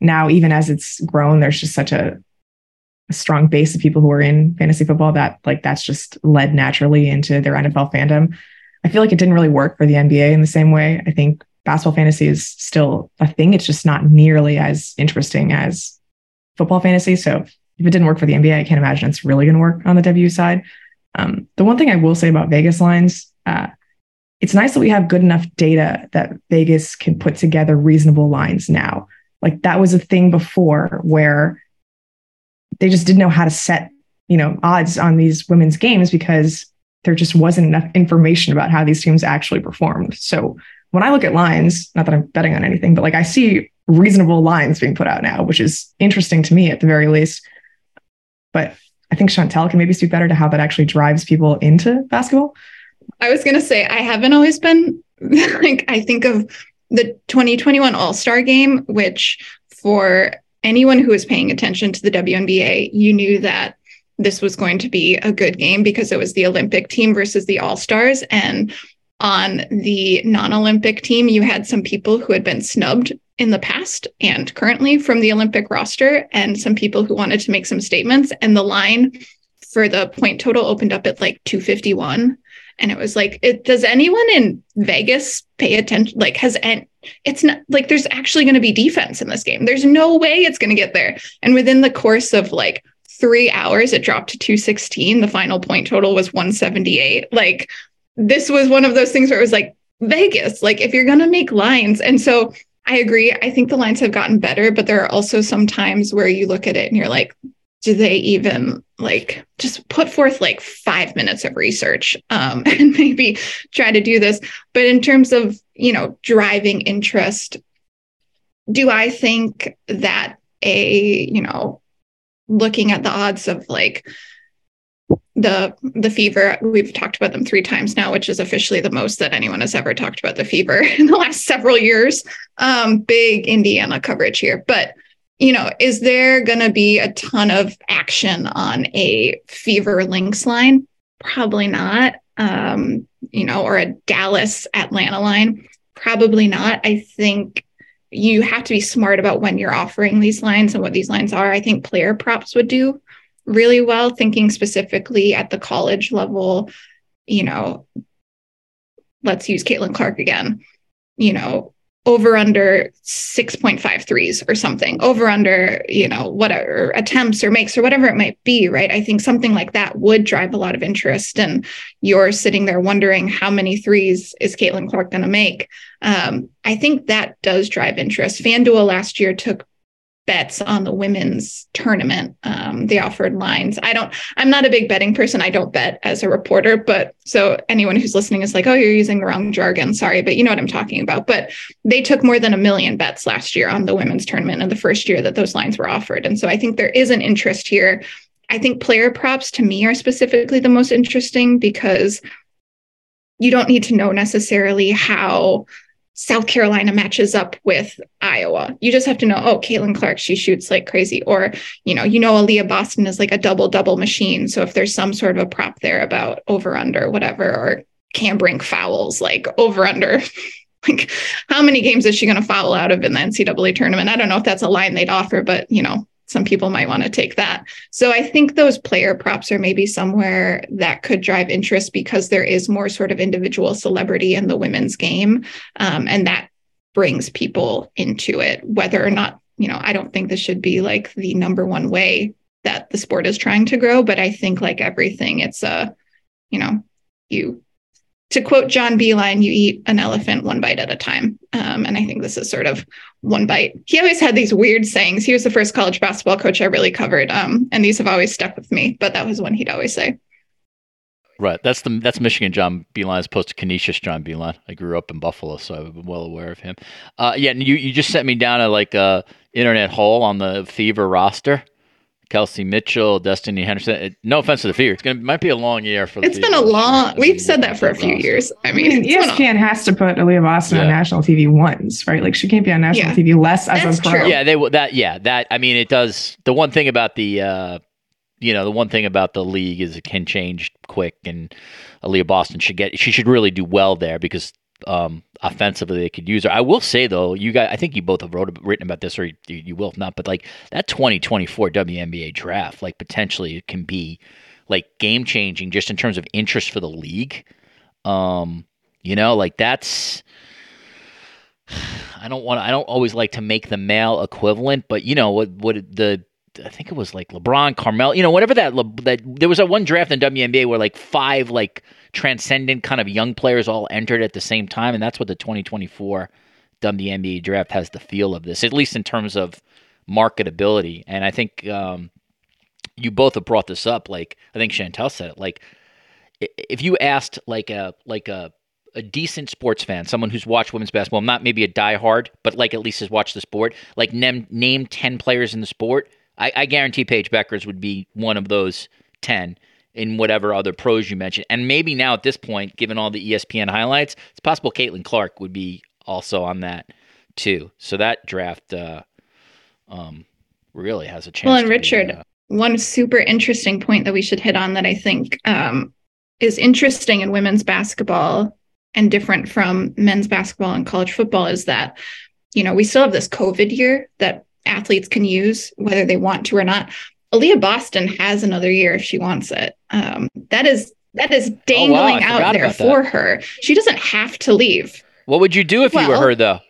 now, even as it's grown, there's just such a, a strong base of people who are in fantasy football that like that's just led naturally into their NFL fandom. I feel like it didn't really work for the NBA in the same way. I think basketball fantasy is still a thing. It's just not nearly as interesting as football fantasy. So if it didn't work for the NBA, I can't imagine it's really going to work on the W side. Um, the one thing I will say about Vegas lines, uh, it's nice that we have good enough data that Vegas can put together reasonable lines now. Like that was a thing before where they just didn't know how to set, you know, odds on these women's games because there just wasn't enough information about how these teams actually performed. So when I look at lines, not that I'm betting on anything, but like I see reasonable lines being put out now, which is interesting to me at the very least. But I think Chantel can maybe speak better to how that actually drives people into basketball. I was going to say, I haven't always been like, I think of the 2021 All Star game, which for anyone who was paying attention to the WNBA, you knew that this was going to be a good game because it was the Olympic team versus the All Stars. And on the non Olympic team, you had some people who had been snubbed in the past and currently from the Olympic roster, and some people who wanted to make some statements. And the line for the point total opened up at like 251 and it was like it, does anyone in vegas pay attention like has and it's not like there's actually going to be defense in this game. There's no way it's going to get there. And within the course of like three hours it dropped to 216 the final point total was 178 like this was one of those things where it was like vegas like if you're going to make lines. And so i agree. I think the lines have gotten better but there are also some times where you look at it and you're like do they even like just put forth like five minutes of research um, and maybe try to do this. But in terms of you know driving interest do i think that a you know looking at the odds of like the the fever we've talked about them three times now which is officially the most that anyone has ever talked about the fever in the last several years um big indiana coverage here but you know, is there going to be a ton of action on a Fever Lynx line? Probably not. Um, you know, or a Dallas Atlanta line? Probably not. I think you have to be smart about when you're offering these lines and what these lines are. I think player props would do really well, thinking specifically at the college level. You know, let's use Caitlin Clark again. You know, over under 6.53s or something over under you know whatever attempts or makes or whatever it might be right i think something like that would drive a lot of interest and you're sitting there wondering how many threes is caitlin clark going to make um, i think that does drive interest fanduel last year took bets on the women's tournament. Um, they offered lines. I don't, I'm not a big betting person. I don't bet as a reporter, but so anyone who's listening is like, oh, you're using the wrong jargon. Sorry, but you know what I'm talking about. But they took more than a million bets last year on the women's tournament in the first year that those lines were offered. And so I think there is an interest here. I think player props to me are specifically the most interesting because you don't need to know necessarily how South Carolina matches up with Iowa. You just have to know, oh, Caitlin Clark, she shoots like crazy. Or, you know, you know, Aliyah Boston is like a double double machine. So if there's some sort of a prop there about over under, whatever, or Cam Brink fouls, like over under, like how many games is she going to foul out of in the NCAA tournament? I don't know if that's a line they'd offer, but you know, some people might want to take that. So I think those player props are maybe somewhere that could drive interest because there is more sort of individual celebrity in the women's game. Um, and that brings people into it, whether or not, you know, I don't think this should be like the number one way that the sport is trying to grow. But I think like everything, it's a, you know, you to quote John Beilein, you eat an elephant one bite at a time. Um, and I think this is sort of one bite. He always had these weird sayings. He was the first college basketball coach I really covered. Um, and these have always stuck with me, but that was one he'd always say. Right. That's the that's Michigan John Beilein as opposed to Canisius John Beilein. I grew up in Buffalo, so I'm well aware of him. Uh, yeah, and you, you just sent me down a like a internet hole on the Fever roster. Kelsey Mitchell, Destanni Henderson. It, no offense to the Fever, it's gonna might be a long year for. The it's been a long. We've said that for a few years. I mean, ESPN has to put Aliyah Boston yeah. on national TV once, right? Like she can't be on national yeah. TV less as That's a pro. True. Yeah, they will. that yeah that I mean it does. The one thing about the. Uh, you know, the one thing about the league is it can change quick, and Aliyah Boston should get she should really do well there because um, offensively they could use her. I will say though, you guys, I think you both have wrote written about this, or you, you will not, but like that 2024 WNBA draft, like potentially it can be like game changing just in terms of interest for the league. Um, you know, like that's. I don't want. I don't always like to make the male equivalent, but you know what? What the I think it was like LeBron, Carmel, you know, whatever that that there was a one draft in WNBA where like five like transcendent kind of young players all entered at the same time, and that's what the 2024 WNBA draft has the feel of this, at least in terms of marketability. And I think um, you both have brought this up. Like I think Chantel said it. Like if you asked like a like a a decent sports fan, someone who's watched women's basketball, not maybe a diehard, but like at least has watched the sport, like name name ten players in the sport I, I guarantee Paige Bueckers would be one of those 10 in whatever other pros you mentioned. And maybe now at this point, given all the ESPN highlights, it's possible Caitlin Clark would be also on that too. So that draft uh, um, really has a chance. Well, and Richard, be, uh, one super interesting point that we should hit on that I think um, is interesting in women's basketball and different from men's basketball and college football is that, you know, we still have this COVID year that athletes can use, whether they want to or not. Aliyah Boston has another year if she wants it. Um, that is that is dangling oh, wow, out there for her. She doesn't have to leave. What would you do if well, you were her though?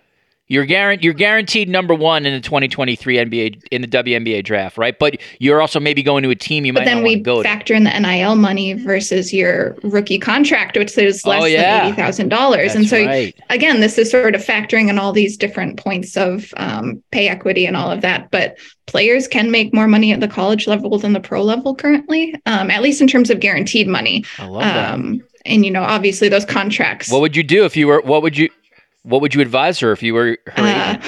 You're guaranteed you're guaranteed number one in the 2023 NBA in the WNBA draft, right? But you're also maybe going to a team you but might then we factor to. in the NIL money versus your rookie contract, which is less oh, yeah. than eighty thousand dollars. And so right. again, this is sort of factoring in all these different points of um, pay equity and all of that. But players can make more money at the college level than the pro level currently, um, at least in terms of guaranteed money. I love that. Um, and you know, obviously those contracts. What would you do if you were? What would you? What would you advise her if you were her uh,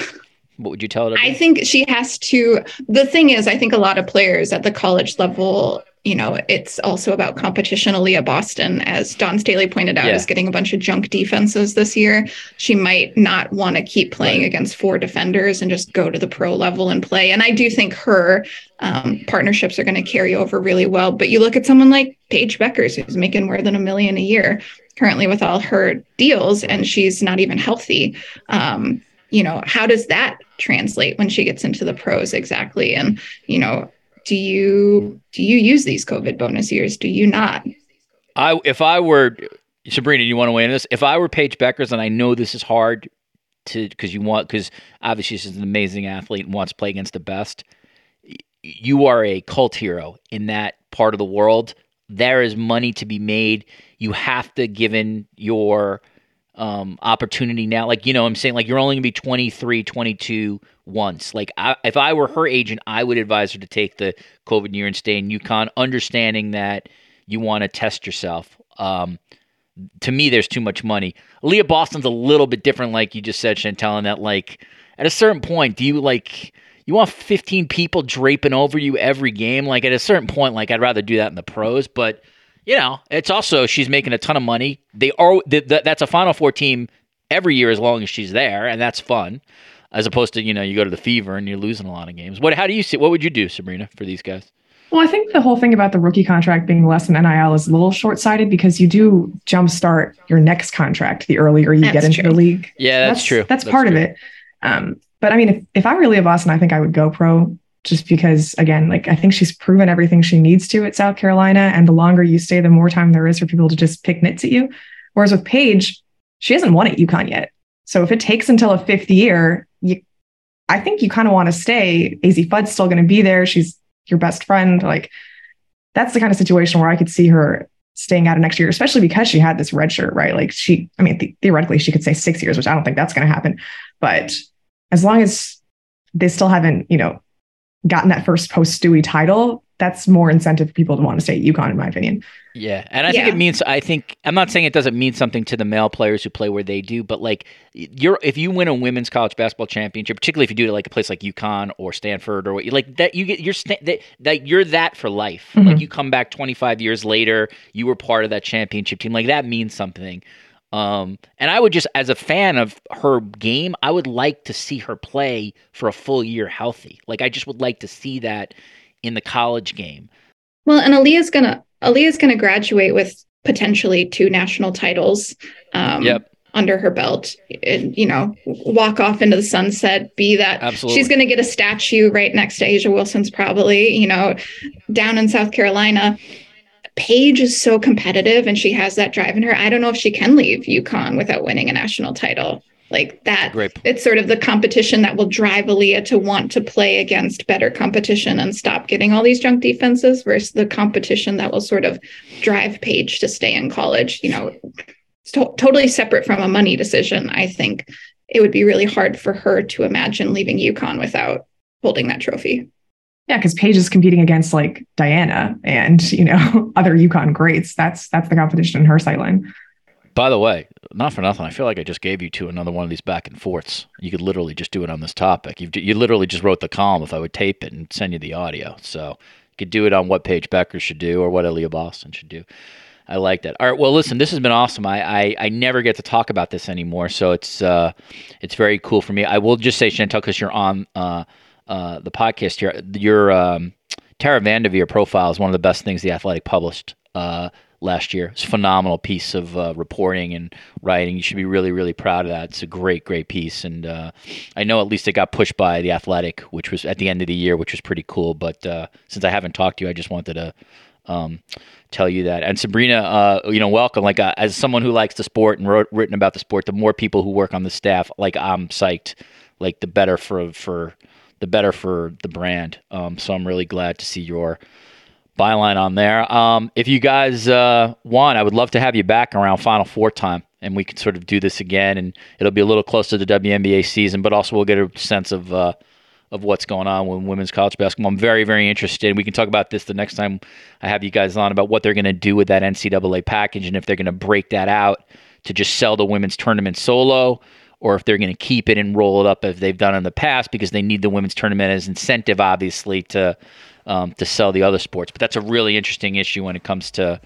What would you tell her? I think she has to. The thing is, I think a lot of players at the college level, you know, it's also about competition. Aliyah Boston, as Dawn Staley pointed out, yeah. is getting a bunch of junk defenses this year. She might not want to keep playing right. against four defenders and just go to the pro level and play. And I do think her um, partnerships are going to carry over really well. But you look at someone like Paige Bueckers, who's making more than a million a year currently with all her deals and she's not even healthy um, you know how does that translate when she gets into the pros exactly and you know do you do you use these covid bonus years? Do you not? I if i were sabreena you want to weigh in this? If i were paige bueckers and i know this is hard to because you want because obviously she's an amazing athlete and wants to play against the best you are a cult hero in that part of the world. There is money to be made. You have to given your um, opportunity now. Like you know i'm saying like you're only to be 23 22 once. Like I, if i were her agent i would advise her to take the covid year and stay in UConn understanding that you want to test yourself. Um, to me there's too much money. Leah boston's a little bit different like you just said chantel and that like at a certain point do you like you want 15 people draping over you every game? Like at a certain point like i'd rather do that in the pros but you know, it's also she's making a ton of money. They are that's a Final Four team every year as long as she's there, and that's fun. As opposed to you know you go to the Fever and you're losing a lot of games. What how do you see? What would you do, Sabreena, for these guys? Well, I think the whole thing about the rookie contract being less than NIL is a little short sighted because you do jumpstart your next contract the earlier you that's get into true. the league. Yeah, that's, that's true. That's, that's part true. of it. Um, but I mean, if, if I were Leah Boston, I think I would go pro just because again like i think she's proven everything she needs to at south carolina and the longer you stay the more time there is for people to just pick nits at you. Whereas with paige she hasn't won at UConn yet. So if it takes until a fifth year you i think you kind of want to stay Azzi Fudd's still going to be there. She's your best friend. Like that's the kind of situation where i could see her staying out of next year, especially because she had this red shirt, right? Like she, I mean, th- theoretically, she could say six years, which I don't think that's going to happen. But as long as they still haven't, you know, gotten that first post Stewie title, that's more incentive for people to want to stay at UConn, in my opinion. Yeah, and I yeah. think it means. I think I'm not saying it doesn't mean something to the male players who play where they do, but like you're if you win a women's college basketball championship, particularly if you do it like a place like UConn or Stanford or what you like that, you get you're that, that you're that for life. Mm-hmm. Like you come back 25 years later, you were part of that championship team. Like that means something. Um, and I would just, as a fan of her game, I would like to see her play for a full year healthy. Like I just would like to see that in the college game. Well, and Aliyah's gonna Aliyah's gonna graduate with potentially two national titles. Um, yep. Under her belt, and you know, walk off into the sunset. Be that Absolutely. she's going to get a statue right next to A'ja Wilson's, probably. You know, down in South Carolina. Paige is so competitive and she has that drive in her. I don't know if she can leave UConn without winning a national title like that it's sort of the competition that will drive Aliyah to want to play against better competition and stop getting all these junk defenses versus the competition that will sort of drive Paige to stay in college. You know, to- totally separate from a money decision. I think it would be really hard for her to imagine leaving UConn without holding that trophy. Yeah, because Paige is competing against like Diana and you know other UConn greats. That's that's the competition in her sightline. By the way, not for nothing, I feel like I just gave you to another one of these back and forths. You could literally just do it on this topic. you you literally just wrote the column if I would tape it and send you the audio. So you could do it on what Paige Bueckers should do or what Aliyah Boston should do. I like that. All right. Well, listen, this has been awesome. I, I, I never get to talk about this anymore, so it's uh, it's very cool for me. I will just say, Chantel, because you're on uh, uh, the podcast here, your um, Tara VanDerveer profile is one of the best things the Athletic published uh, last year. It's a phenomenal piece of uh, reporting and writing. You should be really, really proud of that. It's a great, great piece. And uh, I know at least it got pushed by The Athletic, which was at the end of the year, which was pretty cool. But uh, since I haven't talked to you, I just wanted to um, tell you that. And Sabreena, uh, you know, welcome. Like uh, as someone who likes the sport and wrote written about the sport, the more people who work on the staff, like I'm psyched. Like the better for for the better for the brand. Um, so I'm really glad to see your byline on there. Um, if you guys uh, want, I would love to have you back around Final Four time, and we can sort of do this again, and it'll be a little closer to the WNBA season, but also we'll get a sense of uh, of what's going on with women's college basketball. I'm very, very interested. We can talk about this the next time I have you guys on about what they're going to do with that NCAA package, and if they're going to break that out to just sell the women's tournament solo. Or if they're going to keep it and roll it up as they've done in the past, because they need the women's tournament as incentive, obviously, to um, to sell the other sports. But that's a really interesting issue when it comes to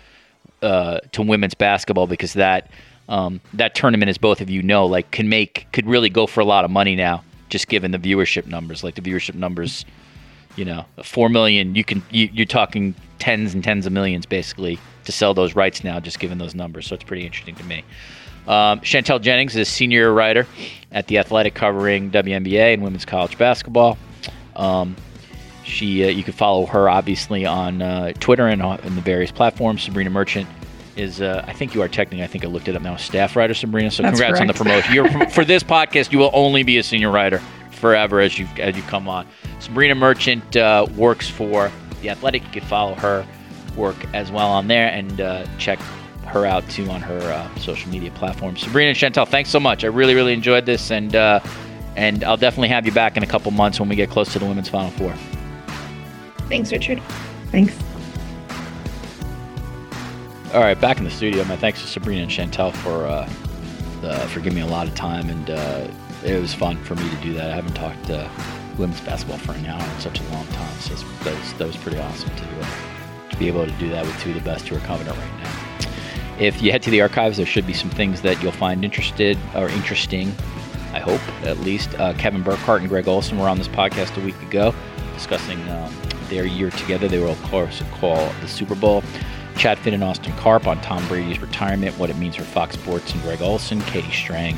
uh, to women's basketball because that um, that tournament, as both of you know, like can make could really go for a lot of money now, just given the viewership numbers. Like the viewership numbers, you know, four million. You can you, you're talking tens and tens of millions basically to sell those rights now, just given those numbers. So it's pretty interesting to me. Um, Chantel Jennings is a senior writer at The Athletic covering WNBA and women's college basketball. Um, she, uh, you can follow her obviously on uh, Twitter and on the various platforms. Sabreena Merchant is, uh, I think you are technically, I think I looked it up now, staff writer Sabreena. So That's congrats correct. on the promotion. You're, for this podcast, you will only be a senior writer forever as you as you come on. Sabreena Merchant uh, works for the Athletic. You can follow her work as well on there and uh, check her out too on her uh, social media platforms. Sabreena and Chantel, thanks so much. I really really enjoyed this and. and I'll definitely have you back in a couple months when we get close to the women's Final Four. Thanks, Richard. Thanks. All right, back in the studio. My thanks to Sabreena and Chantel for uh, the, for giving me a lot of time, and uh, it was fun for me to do that. I haven't talked uh, women's basketball for an hour in such a long time, so that was, that was pretty awesome to, uh, to be able to do that with two of the best who are coming it right now. If you head to the archives, there should be some things that you'll find interested or interesting. I hope, at least. Uh, Kevin Burkhardt and Greg Olsen were on this podcast a week ago discussing um, their year together. They were of course, call the Super Bowl. Chad Finn and Austin Karp on Tom Brady's retirement, what it means for Fox Sports and Greg Olsen, Katie Strang,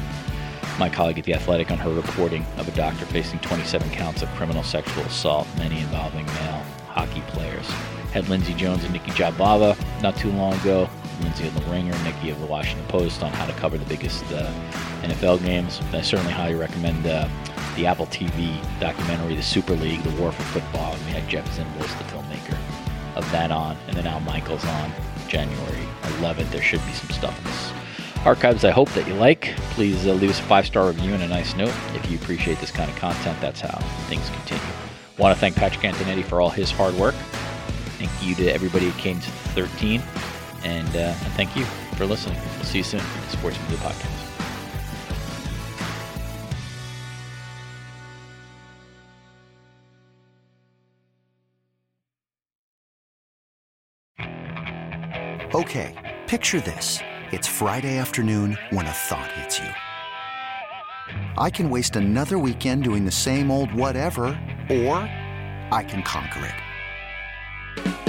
my colleague at The Athletic, on her reporting of a doctor facing 27 counts of criminal sexual assault, many involving male hockey players. Had Lindsay Jones and Nicki Jhabvala not too long ago. Lindsay of the Ringer, Nicki of the Washington Post on how to cover the biggest uh, NFL games. I certainly highly recommend uh, the Apple TV documentary, The Super League, The War for Football. We had Jeff Zimbalist, the filmmaker of that on, and then Al Michaels on January 11th. There should be some stuff in this archives I hope that you like. Please uh, leave us a five star review and a nice note. If you appreciate this kind of content, that's how things continue. Want to thank Patrick Antonetti for all his hard work. Thank you to everybody who came to 13. And, uh, thank you for listening. We'll see you soon at the Sports Media Podcast. Okay, picture this. It's Friday afternoon when a thought hits you. I can waste another weekend doing the same old whatever, or I can conquer it.